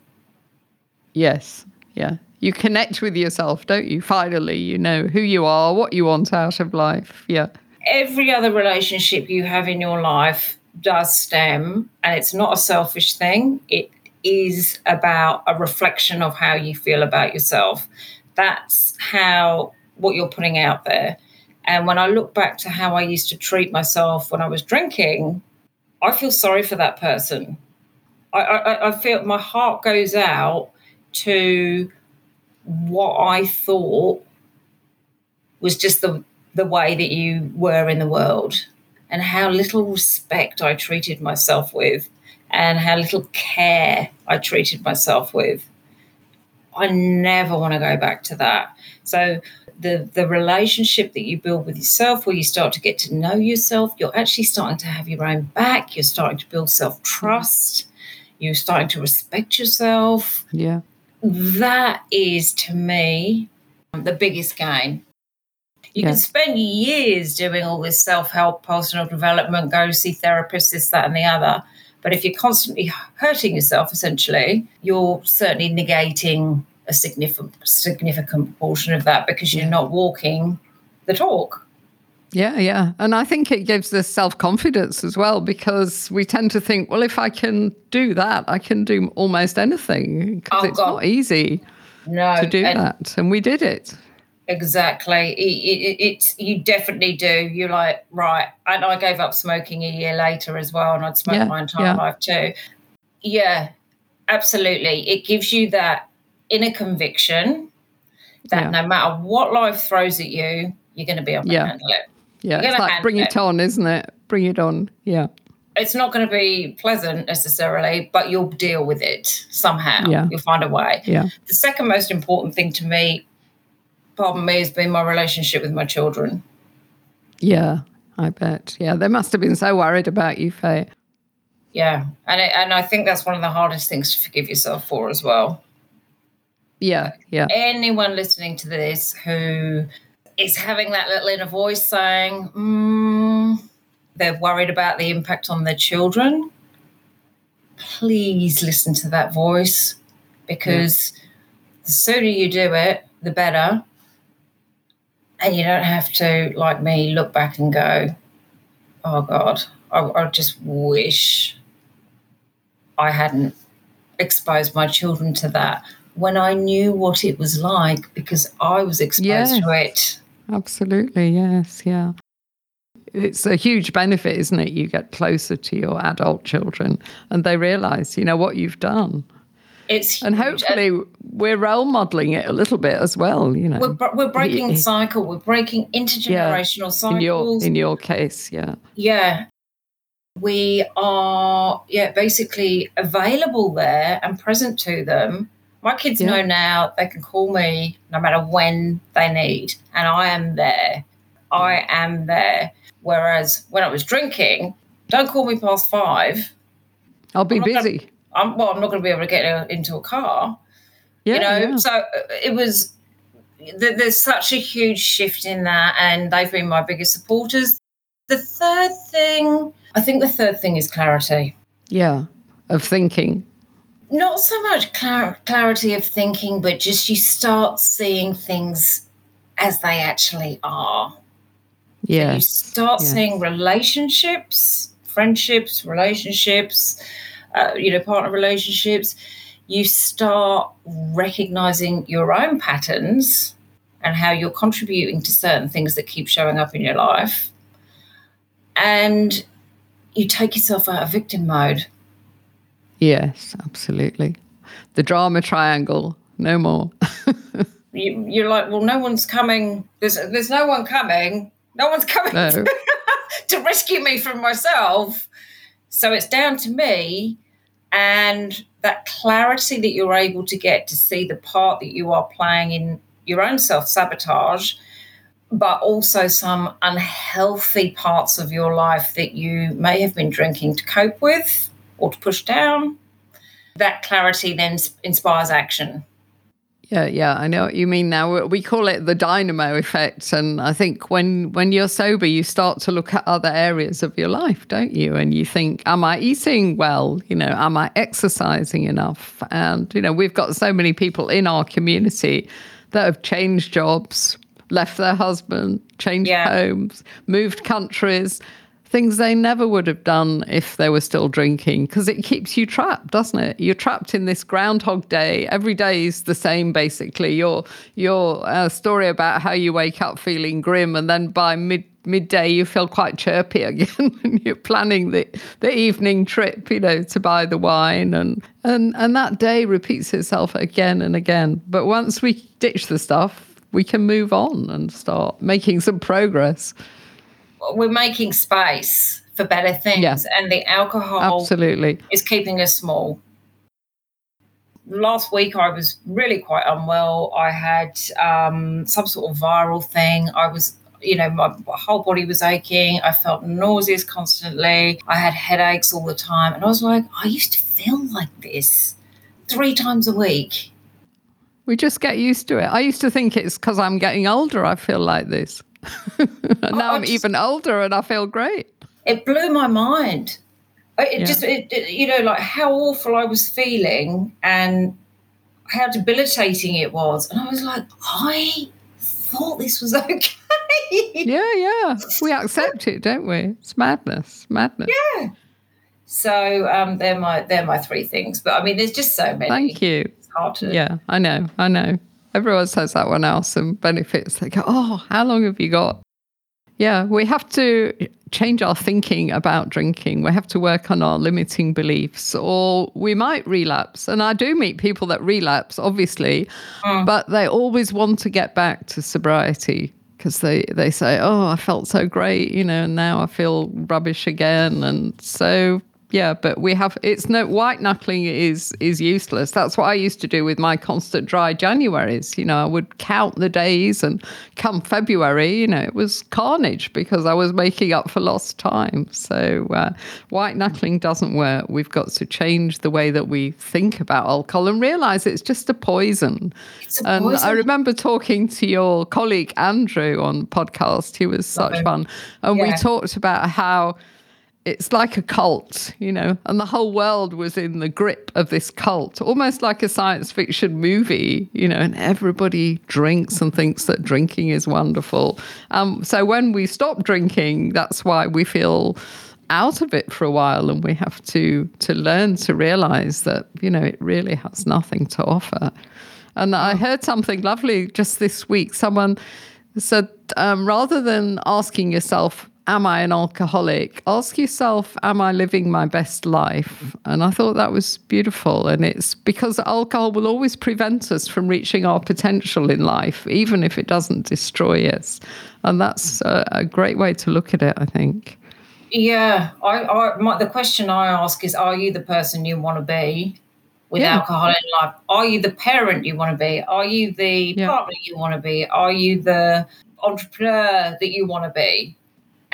Speaker 3: Yes. Yeah. You connect with yourself, don't you? Finally, you know who you are, what you want out of life. Yeah.
Speaker 1: Every other relationship you have in your life does stem, and it's not a selfish thing. It is about a reflection of how you feel about yourself. That's how what you're putting out there. And when I look back to how I used to treat myself when I was drinking, mm. I feel sorry for that person. I, I, I feel my heart goes out to what I thought was just the the way that you were in the world and how little respect I treated myself with and how little care I treated myself with. I never want to go back to that. So the the relationship that you build with yourself where you start to get to know yourself, you're actually starting to have your own back, you're starting to build self-trust, you're starting to respect yourself
Speaker 3: Yeah.
Speaker 1: that is to me the biggest gain. You
Speaker 3: Yeah.
Speaker 1: can spend years doing all this self help, personal development, go see therapists, this, that, and the other. But if you're constantly hurting yourself, essentially, you're certainly negating a significant significant portion of that because you're not walking the talk.
Speaker 3: Yeah, yeah. And I think it gives us self confidence as well because we tend to think, well, if I can do that, I can do almost anything because
Speaker 1: Oh,
Speaker 3: it's
Speaker 1: God.
Speaker 3: not easy
Speaker 1: No,
Speaker 3: to do
Speaker 1: and-
Speaker 3: that. And we did it.
Speaker 1: Exactly. It, it, it, you definitely do. You're like, right. And I gave up smoking a year later as well, and I'd smoked
Speaker 3: Yeah,
Speaker 1: my entire
Speaker 3: yeah.
Speaker 1: life too. Yeah, absolutely. It gives you that inner conviction that
Speaker 3: Yeah.
Speaker 1: no matter what life throws at you, you're going to be able to
Speaker 3: Yeah.
Speaker 1: handle it.
Speaker 3: Yeah.
Speaker 1: You're
Speaker 3: It's like bring
Speaker 1: handle
Speaker 3: it on, isn't it? Bring it on. Yeah.
Speaker 1: It's not going to be pleasant necessarily, but you'll deal with it somehow.
Speaker 3: Yeah.
Speaker 1: You'll find a way.
Speaker 3: Yeah.
Speaker 1: The second most important thing to me, pardon me, has been my relationship with my children.
Speaker 3: Yeah. I bet. Yeah. They must have been so worried about you, Faye.
Speaker 1: Yeah, and it, and I think that's one of the hardest things to forgive yourself for as well.
Speaker 3: Yeah. Yeah.
Speaker 1: Anyone listening to this who is having that little inner voice saying mm, they're worried about the impact on their children, please listen to that voice because the sooner you do it, the better. And you don't have to, like me, look back and go, oh God, I, I just wish I hadn't exposed my children to that when I knew what it was like because I was exposed
Speaker 3: Yes.
Speaker 1: to it.
Speaker 3: Absolutely. Yes. Yeah. It's a huge benefit, isn't it? You get closer to your adult children and they realize, you know, what you've done.
Speaker 1: It's
Speaker 3: And
Speaker 1: huge.
Speaker 3: hopefully we're role modeling it a little bit as well, you know.
Speaker 1: we're, we're breaking
Speaker 3: Yeah.
Speaker 1: cycle. We're breaking intergenerational cycles.
Speaker 3: in your in your case, yeah.
Speaker 1: yeah, we are yeah basically available there and present to them. My kids
Speaker 3: Yeah.
Speaker 1: know now they can call me no matter when they need, and I am there. I am there. Whereas when I was drinking, don't call me past five.
Speaker 3: I'll be
Speaker 1: I'm not gonna-
Speaker 3: busy.
Speaker 1: I'm well. I'm not going to be able to get into a car.
Speaker 3: Yeah,
Speaker 1: you know
Speaker 3: yeah.
Speaker 1: so uh, it was there's such a huge shift in that and they've been my biggest supporters the third thing i think the third thing is clarity
Speaker 3: yeah, of thinking.
Speaker 1: Not so much clar- clarity of thinking but just you start seeing things as they actually are Yeah.
Speaker 3: you
Speaker 1: start
Speaker 3: yes.
Speaker 1: seeing relationships friendships relationships uh, you know partner relationships you start recognizing your own patterns and how you're contributing to certain things that keep showing up in your life. And you take yourself out of victim mode.
Speaker 3: Yes, absolutely. The drama triangle, no more. [LAUGHS]
Speaker 1: you, you're like, well, no one's coming. There's there's no one coming. No one's coming
Speaker 3: No.
Speaker 1: to, [LAUGHS] to rescue me from myself. So it's down to me and that clarity that you're able to get to see the part that you are playing in your own self sabotage, but also some unhealthy parts of your life that you may have been drinking to cope with or to push down. That clarity then inspires action.
Speaker 3: Yeah, yeah, I know what you mean now. We call it the dynamo effect, and I think when when you're sober, you start to look at other areas of your life, don't you? And you think, am I eating well? You know, am I exercising enough? And you know, we've got so many people in our community that have changed jobs, left their husband, changed
Speaker 1: Yeah.
Speaker 3: homes, moved countries. Things they never would have done if they were still drinking because it keeps you trapped, doesn't it? You're trapped in this Groundhog Day. Every day is the same, basically. Your your uh, story about how you wake up feeling grim, and then by mid midday you feel quite chirpy [LAUGHS] again, and you're planning the the evening trip, you know, to buy the wine, and and and that day repeats itself again and again. But once we ditch the stuff, we can move on and start making some progress.
Speaker 1: We're making space for better things,
Speaker 3: Yeah.
Speaker 1: and the alcohol
Speaker 3: Absolutely.
Speaker 1: is keeping us small. Last week, I was really quite unwell. I had um, some sort of viral thing. I was, you know, my whole body was aching. I felt nauseous constantly. I had headaches all the time. And I was like, I used to feel like this three times a week.
Speaker 3: We just get used to it. I used to think it's because I'm getting older, I feel like this. And [LAUGHS] now
Speaker 1: I
Speaker 3: I'm
Speaker 1: just-
Speaker 3: even older and I feel great.
Speaker 1: it blew my mind. It
Speaker 3: Yeah.
Speaker 1: just, it, it- you know, like how awful I was feeling and how debilitating it was. And I was like, I thought this was [LAUGHS] okay.
Speaker 3: Yeah, yeah. We accept it, don't we? It's madness. Madness. Yeah.
Speaker 1: So um, they're my they're my three things. But I mean, there's just so many.
Speaker 3: Thank you.
Speaker 1: It's hard to.
Speaker 3: Yeah, I know. I know. Everyone says that one else and benefits. They go, oh, how long have you got? Yeah, we have to change our thinking about drinking. We have to work on our limiting beliefs, or we might relapse. And I do meet people that relapse, obviously, mm. but they always want to get back to sobriety because they, they say, oh, I felt so great, you know, and now I feel rubbish again. And so yeah, but we have it's no white knuckling is is useless. That's what I used to do with my constant dry Januaries. You know, I would count the days, and come February, you know, it was carnage because I was making up for lost time. So uh, white knuckling doesn't work. We've got to change the way that we think about alcohol and realize it's just a poison.
Speaker 1: It's a
Speaker 3: And I remember talking to your colleague Andrew on podcast. He was such
Speaker 1: Lovely.
Speaker 3: fun, and we talked about how it's like a cult, you know, and the whole world was in the grip of this cult, almost like a science fiction movie, you know, and everybody drinks and thinks that drinking is wonderful. Um, so when we stop drinking, that's why we feel out of it for a while and we have to to learn to realize that you know it really has nothing to offer. And i heard something lovely just this week. Someone said um, rather than asking yourself am i an alcoholic ask yourself am i living my best life and i thought that was beautiful and it's because alcohol will always prevent us from reaching our potential in life even if it doesn't destroy us and that's a, a great way to look at it i think
Speaker 1: Yeah, I, I my, the question I ask is: Are you the person you want to be with
Speaker 3: Yeah.
Speaker 1: alcohol in life? Are you the parent you want to be? Are you the
Speaker 3: Yeah.
Speaker 1: partner you want to be? Are you the entrepreneur that you want to be?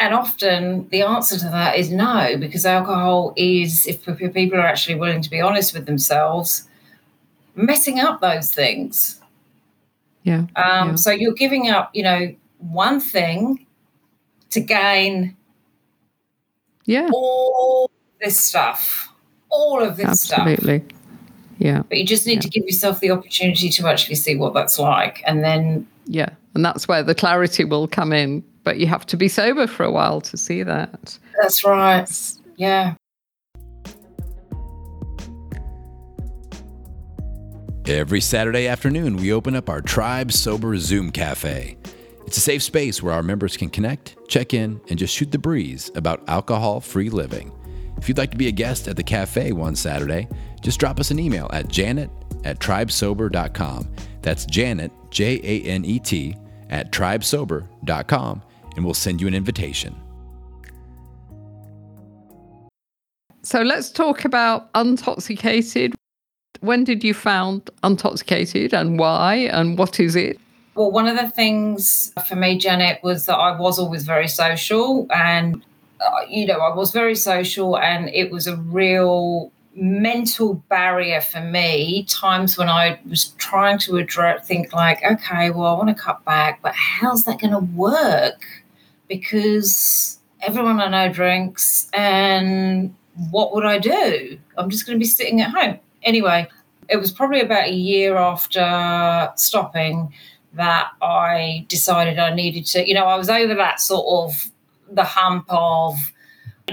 Speaker 1: And often the answer to that is no, because alcohol is, if people are actually willing to be honest with themselves, messing up those things.
Speaker 3: yeah
Speaker 1: Um,
Speaker 3: Yeah.
Speaker 1: So you're giving up, you know, one thing to gain
Speaker 3: yeah
Speaker 1: all this stuff, all of this stuff.
Speaker 3: absolutely yeah
Speaker 1: But you just need to give yourself the opportunity to actually see what that's like. And then,
Speaker 3: Yeah. And that's where the clarity will come in. But you have to be sober for a while to see that.
Speaker 1: that's right. Yeah.
Speaker 2: Every Saturday afternoon, we open up our Tribe Sober Zoom Cafe. It's a safe space where our members can connect, check in, and just shoot the breeze about alcohol free living. If you'd like to be a guest at the cafe one Saturday, just drop us an email at janet at tribesober.com. That's Janet, J A N E T, at tribesober.com, and we'll send you an invitation.
Speaker 3: So let's talk about Untoxicated. When did you found Untoxicated and why and what is it?
Speaker 1: Well, one of the things for me, Janet, was that I was always very social and, uh, you know, I was very social and it was a real mental barrier for me times when i was trying to address think like okay well i want to cut back but how's that going to work because everyone i know drinks and what would i do i'm just going to be sitting at home anyway it was probably about a year after stopping that i decided i needed to you know i was over that sort of the hump of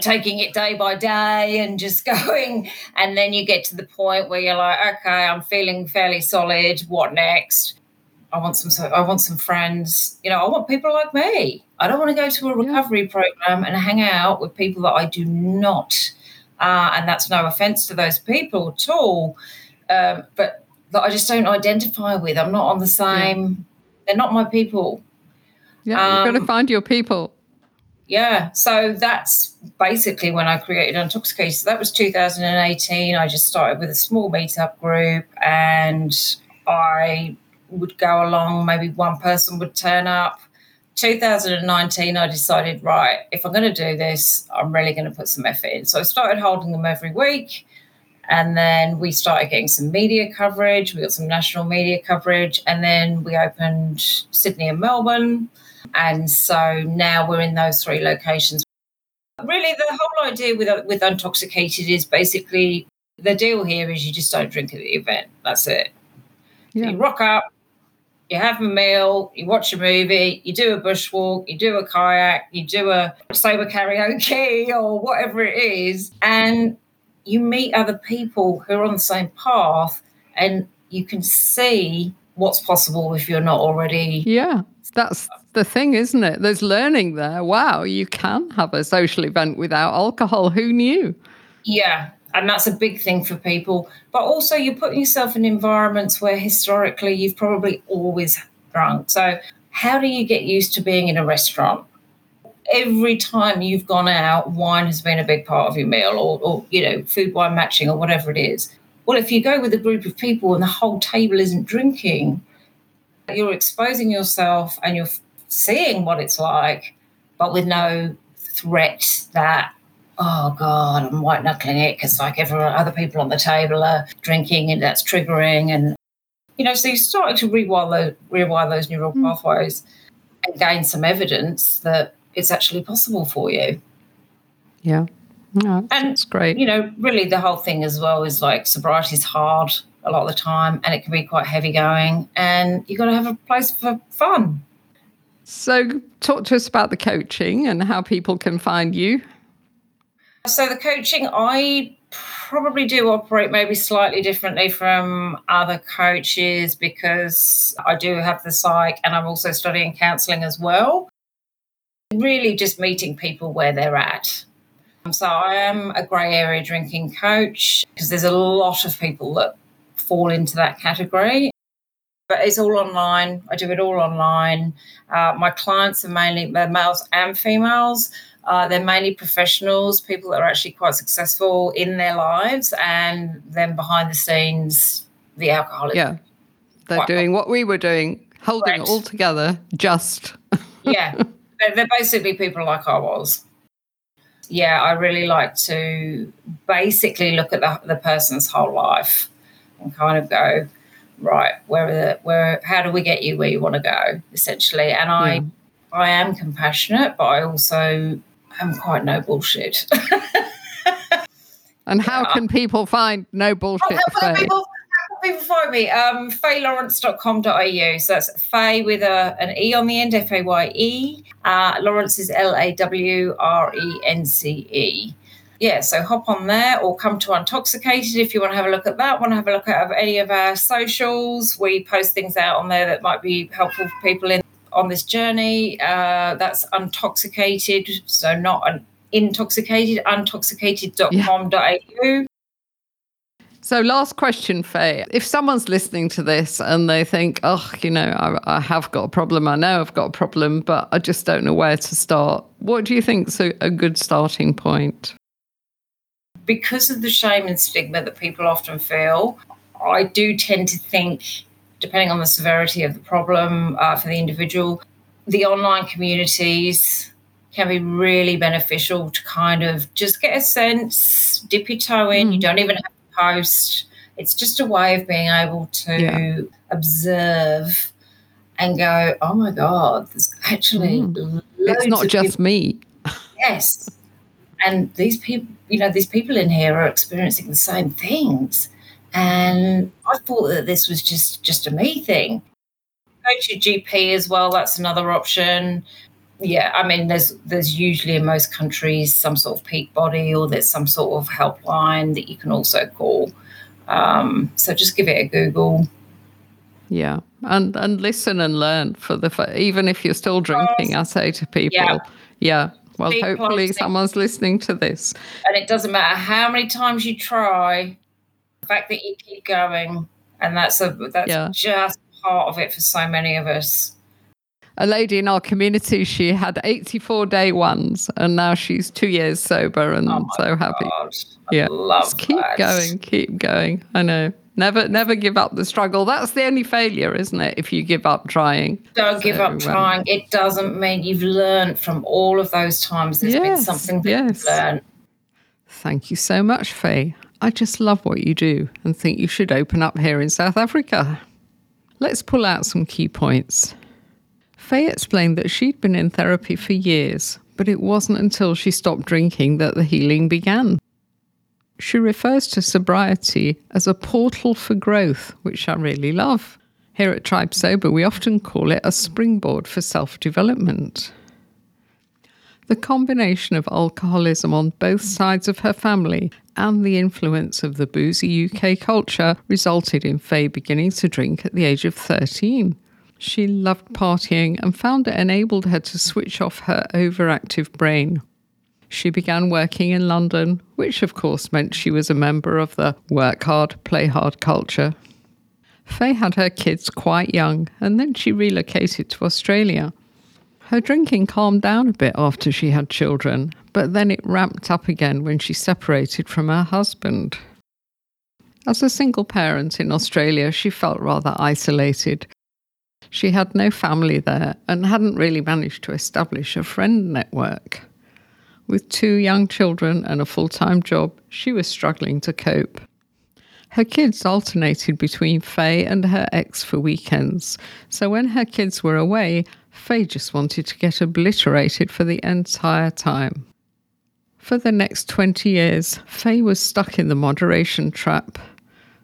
Speaker 1: taking it day by day and just [LAUGHS] going. And then you get to the point where you're like, okay, I'm feeling fairly solid. What next? I want some. I want some friends. You know, I want people like me. I don't want to go to a recovery program and hang out with people that I do not. Uh, and that's no offense to those people at all, um, but that I just don't identify with. I'm not on the same. Yeah. They're not my people.
Speaker 3: Yeah, um, you've got to find your people
Speaker 1: yeah so that's basically when i created untoxicated so that was 2018 i just started with a small meetup group and i would go along maybe one person would turn up 2019 i decided right if i'm going to do this i'm really going to put some effort in so i started holding them every week and then we started getting some media coverage we got some national media coverage and then we opened sydney and melbourne and so now we're in those three locations. Really, the whole idea with with Untoxicated is basically the deal here is you just don't drink at the event. That's it. Yeah. you rock up, you have a meal, you watch a movie, you do a bushwalk, you do a kayak, you do a sober karaoke [LAUGHS] or whatever it is, and you meet other people who are on the same path and you can see what's possible if you're not already
Speaker 3: yeah that's the thing, isn't it? There's learning there. Wow, you can have a social event without alcohol. Who knew?
Speaker 1: Yeah, and that's a big thing for people. But also, you're putting yourself in environments where historically you've probably always drunk. So, how do you get used to being in a restaurant? Every time you've gone out, wine has been a big part of your meal, or, or you know, food wine matching, or whatever it is. Well, if you go with a group of people and the whole table isn't drinking, you're exposing yourself and you're seeing what it's like, but with no threat that, oh God, I'm white knuckling it because like everyone, other people on the table are drinking and that's triggering. And, you know, so you're starting to rewire, the, rewire those neural mm. pathways and gain some evidence that it's actually possible for you.
Speaker 3: Yeah. No, and it's great.
Speaker 1: You know, really the whole thing as well is like sobriety is hard a lot of the time and it can be quite heavy going and you've got to have a place for fun.
Speaker 3: So, talk to us about the coaching and how people can find you.
Speaker 1: So, the coaching, I probably do operate maybe slightly differently from other coaches because I do have the psych and I'm also studying counselling as well. Really, just meeting people where they're at. So, I am a grey area drinking coach because there's a lot of people that fall into that category but it's all online. I do it all online. Uh, my clients are mainly males and females. Uh, they're mainly professionals, people that are actually quite successful in their lives, and then behind the scenes, the alcoholic.
Speaker 3: Yeah, they're doing what we were doing, holding Correct. it all together. Just [LAUGHS]
Speaker 1: yeah, they're, they're basically people like I was. Yeah, I really like to basically look at the, the person's whole life and kind of go, right where the, where how do we get you where you want to go essentially and i yeah. i am compassionate but i also am quite no bullshit [LAUGHS]
Speaker 3: and how yeah. can people find no bullshit oh, how, people,
Speaker 1: how can people find me um fayelawrence.com.au so that's fay with a, an e on the end f-a-y-e uh, lawrence is l-a-w-r-e-n-c-e yeah, so hop on there or come to Untoxicated if you want to have a look at that. Want to have a look at any of our socials? We post things out on there that might be helpful for people in on this journey. Uh, that's Untoxicated, so not an intoxicated, untoxicated.com.au.
Speaker 3: So, last question, Faye. If someone's listening to this and they think, oh, you know, I, I, have got a problem, I know I've got a problem, but I just don't know where to start, what do you think is a, a good starting point?
Speaker 1: Because of the shame and stigma that people often feel, I do tend to think, depending on the severity of the problem uh, for the individual, the online communities can be really beneficial to kind of just get a sense, dip your toe in. Mm. You don't even have to post. It's just a way of being able to yeah. observe and go, oh my God, there's actually mm.
Speaker 3: it's not just people. me.
Speaker 1: yes. And these people, you know, these people in here are experiencing the same things. And I thought that this was just just a me thing. Go to GP as well. That's another option yeah, I mean, there's there's usually in most countries some sort of peak body or there's some sort of helpline that you can also call. Um, so just give it a Google.
Speaker 3: Yeah, and and listen and learn for the even if you're still drinking. I say to people, yeah, yeah. Well, hopefully someone's listening to this.
Speaker 1: And it doesn't matter how many times you try, fact that you keep going, and that's a that's yeah. just part of it for so many of us
Speaker 3: a lady in our community, she had 84 day ones and now she's two years sober and oh so happy.
Speaker 1: yeah. Love
Speaker 3: keep
Speaker 1: that.
Speaker 3: going, keep going. I know. Never never give up the struggle. That's the only failure, isn't it? If you give up trying.
Speaker 1: Don't so, give up trying. Um, it doesn't mean you've learned from all of those times. There's yes, been something that yes. you've learned.
Speaker 3: Thank you so much, Faye. I just love what you do and think you should open up here in South Africa. Let's pull out some key points. Faye explained that she'd been in therapy for years, but it wasn't until she stopped drinking that the healing began. She refers to sobriety as a portal for growth, which I really love. Here at Tribe Sober, we often call it a springboard for self development. The combination of alcoholism on both sides of her family and the influence of the boozy UK culture resulted in Faye beginning to drink at the age of 13. She loved partying and found it enabled her to switch off her overactive brain. She began working in London, which of course meant she was a member of the work hard, play hard culture. Faye had her kids quite young and then she relocated to Australia. Her drinking calmed down a bit after she had children, but then it ramped up again when she separated from her husband. As a single parent in Australia, she felt rather isolated she had no family there and hadn't really managed to establish a friend network. With two young children and a full time job, she was struggling to cope. Her kids alternated between Faye and her ex for weekends, so when her kids were away, Faye just wanted to get obliterated for the entire time. For the next 20 years, Faye was stuck in the moderation trap,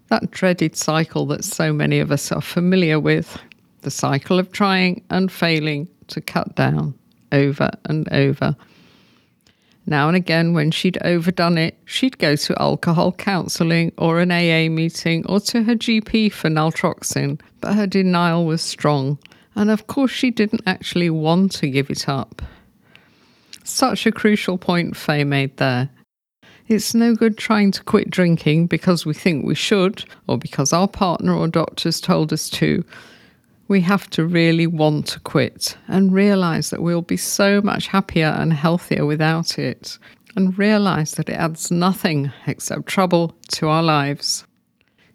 Speaker 3: that dreaded cycle that so many of us are familiar with the cycle of trying and failing to cut down over and over. Now and again, when she'd overdone it, she'd go to alcohol counselling or an AA meeting or to her GP for naltrexone, but her denial was strong, and of course, she didn't actually want to give it up. Such a crucial point Faye made there. It's no good trying to quit drinking because we think we should, or because our partner or doctors told us to, we have to really want to quit and realize that we'll be so much happier and healthier without it, and realize that it adds nothing except trouble to our lives.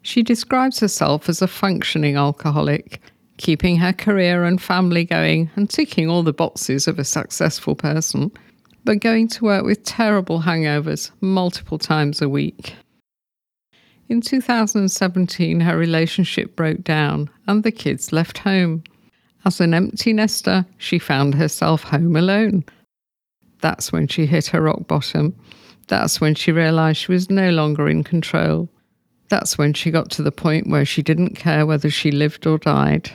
Speaker 3: She describes herself as a functioning alcoholic, keeping her career and family going and ticking all the boxes of a successful person, but going to work with terrible hangovers multiple times a week. In 2017, her relationship broke down and the kids left home. As an empty nester, she found herself home alone. That's when she hit her rock bottom. That's when she realised she was no longer in control. That's when she got to the point where she didn't care whether she lived or died.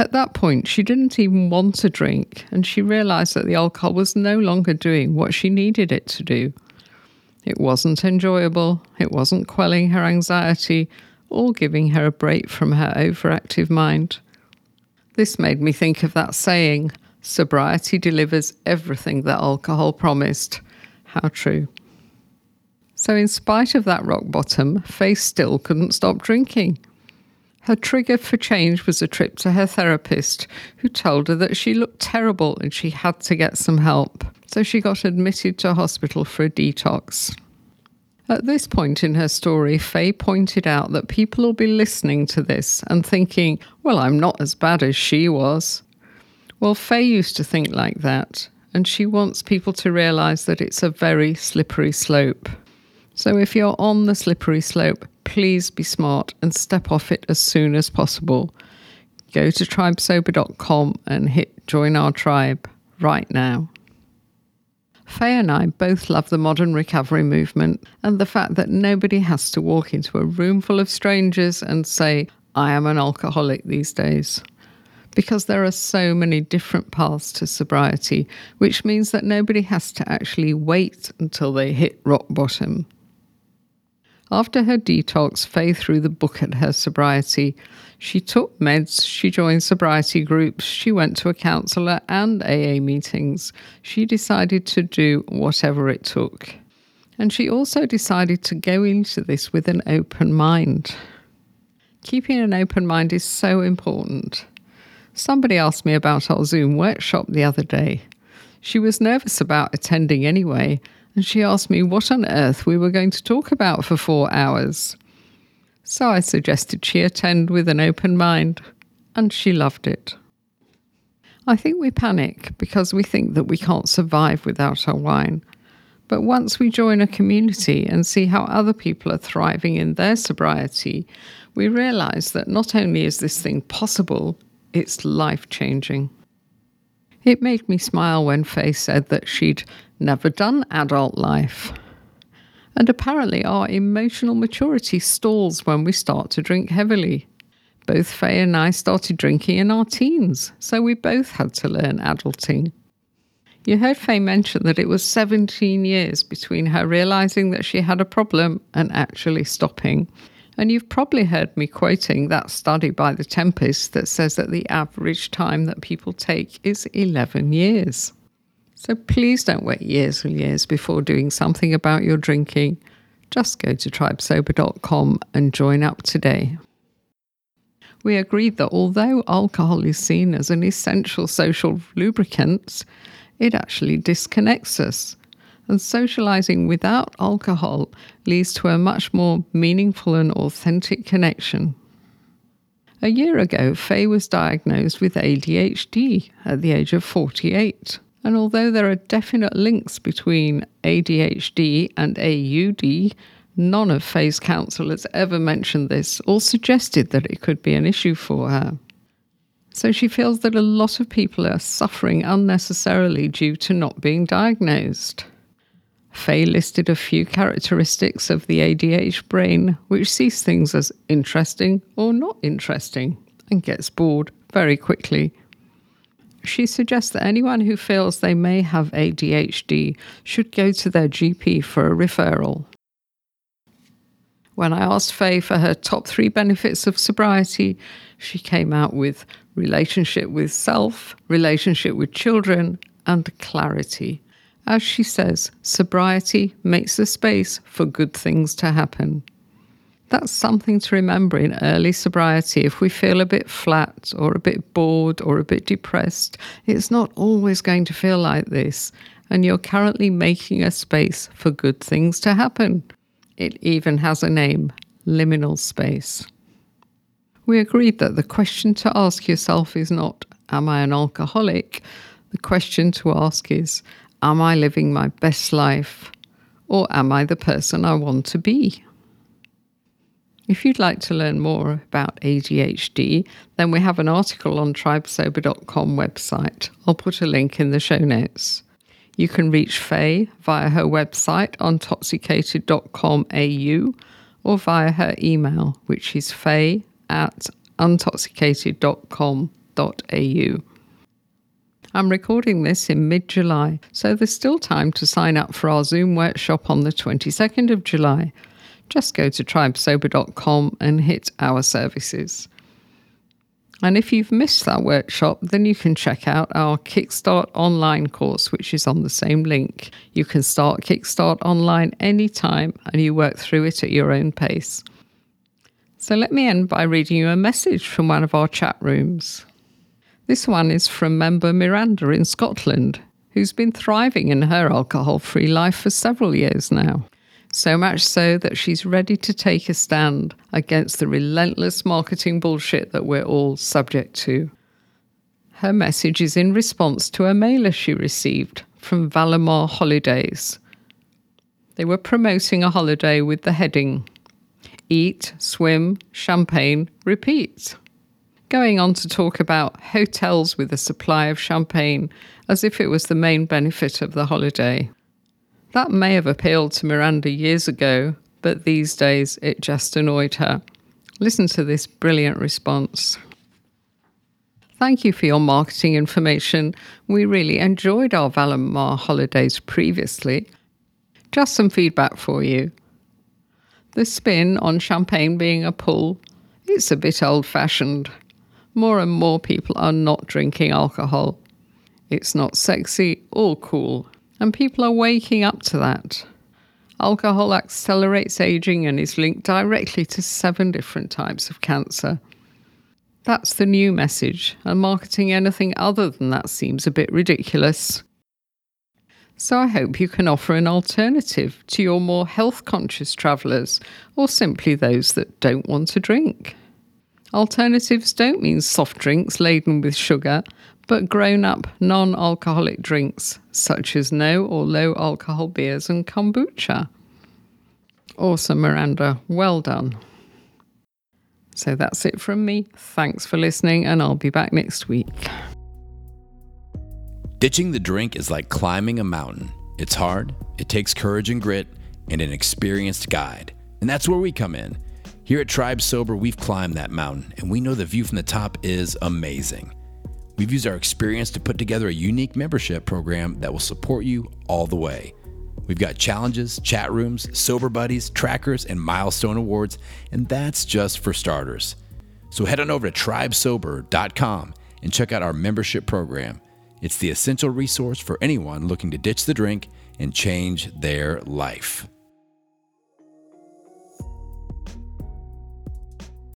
Speaker 3: At that point, she didn't even want to drink, and she realised that the alcohol was no longer doing what she needed it to do. It wasn't enjoyable, it wasn't quelling her anxiety or giving her a break from her overactive mind. This made me think of that saying sobriety delivers everything that alcohol promised. How true. So, in spite of that rock bottom, Faye still couldn't stop drinking. Her trigger for change was a trip to her therapist, who told her that she looked terrible and she had to get some help. So she got admitted to hospital for a detox. At this point in her story, Faye pointed out that people will be listening to this and thinking, well, I'm not as bad as she was. Well, Faye used to think like that, and she wants people to realise that it's a very slippery slope. So if you're on the slippery slope, please be smart and step off it as soon as possible. Go to tribesober.com and hit join our tribe right now. Faye and I both love the modern recovery movement and the fact that nobody has to walk into a room full of strangers and say, I am an alcoholic these days. Because there are so many different paths to sobriety, which means that nobody has to actually wait until they hit rock bottom. After her detox, Faye threw the book at her sobriety. She took meds, she joined sobriety groups, she went to a counsellor and AA meetings. She decided to do whatever it took. And she also decided to go into this with an open mind. Keeping an open mind is so important. Somebody asked me about our Zoom workshop the other day. She was nervous about attending anyway, and she asked me what on earth we were going to talk about for four hours. So I suggested she attend with an open mind, and she loved it. I think we panic because we think that we can't survive without our wine. But once we join a community and see how other people are thriving in their sobriety, we realize that not only is this thing possible, it's life changing. It made me smile when Faye said that she'd never done adult life. And apparently, our emotional maturity stalls when we start to drink heavily. Both Faye and I started drinking in our teens, so we both had to learn adulting. You heard Faye mention that it was 17 years between her realizing that she had a problem and actually stopping. And you've probably heard me quoting that study by The Tempest that says that the average time that people take is 11 years. So please don't wait years and years before doing something about your drinking. Just go to tribesober.com and join up today. We agreed that although alcohol is seen as an essential social lubricant, it actually disconnects us. And socializing without alcohol leads to a much more meaningful and authentic connection. A year ago, Faye was diagnosed with ADHD at the age of 48. And although there are definite links between ADHD and AUD, none of Faye's counsellors ever mentioned this or suggested that it could be an issue for her. So she feels that a lot of people are suffering unnecessarily due to not being diagnosed. Faye listed a few characteristics of the ADH brain which sees things as interesting or not interesting and gets bored very quickly. She suggests that anyone who feels they may have ADHD should go to their GP for a referral. When I asked Faye for her top three benefits of sobriety, she came out with relationship with self, relationship with children, and clarity. As she says, sobriety makes the space for good things to happen. That's something to remember in early sobriety. If we feel a bit flat or a bit bored or a bit depressed, it's not always going to feel like this. And you're currently making a space for good things to happen. It even has a name liminal space. We agreed that the question to ask yourself is not, Am I an alcoholic? The question to ask is, Am I living my best life? Or am I the person I want to be? If you'd like to learn more about ADHD, then we have an article on tribesober.com website. I'll put a link in the show notes. You can reach Faye via her website untoxicated.com.au or via her email, which is faye at untoxicated.com.au. I'm recording this in mid July, so there's still time to sign up for our Zoom workshop on the 22nd of July. Just go to tribesober.com and hit our services. And if you've missed that workshop, then you can check out our Kickstart Online course, which is on the same link. You can start Kickstart Online anytime and you work through it at your own pace. So let me end by reading you a message from one of our chat rooms. This one is from member Miranda in Scotland, who's been thriving in her alcohol free life for several years now. So much so that she's ready to take a stand against the relentless marketing bullshit that we're all subject to. Her message is in response to a mailer she received from Valamar Holidays. They were promoting a holiday with the heading Eat, Swim, Champagne, Repeat going on to talk about hotels with a supply of champagne as if it was the main benefit of the holiday. That may have appealed to Miranda years ago, but these days it just annoyed her. Listen to this brilliant response. Thank you for your marketing information. We really enjoyed our Valamar holidays previously. Just some feedback for you. The spin on champagne being a pull, it's a bit old fashioned more and more people are not drinking alcohol. It's not sexy or cool, and people are waking up to that. Alcohol accelerates aging and is linked directly to seven different types of cancer. That's the new message, and marketing anything other than that seems a bit ridiculous. So I hope you can offer an alternative to your more health conscious travellers or simply those that don't want to drink. Alternatives don't mean soft drinks laden with sugar, but grown up non alcoholic drinks, such as no or low alcohol beers and kombucha. Awesome, Miranda. Well done. So that's it from me. Thanks for listening, and I'll be back next week.
Speaker 2: Ditching the drink is like climbing a mountain. It's hard, it takes courage and grit, and an experienced guide. And that's where we come in. Here at Tribe Sober, we've climbed that mountain, and we know the view from the top is amazing. We've used our experience to put together a unique membership program that will support you all the way. We've got challenges, chat rooms, sober buddies, trackers, and milestone awards, and that's just for starters. So head on over to tribesober.com and check out our membership program. It's the essential resource for anyone looking to ditch the drink and change their life.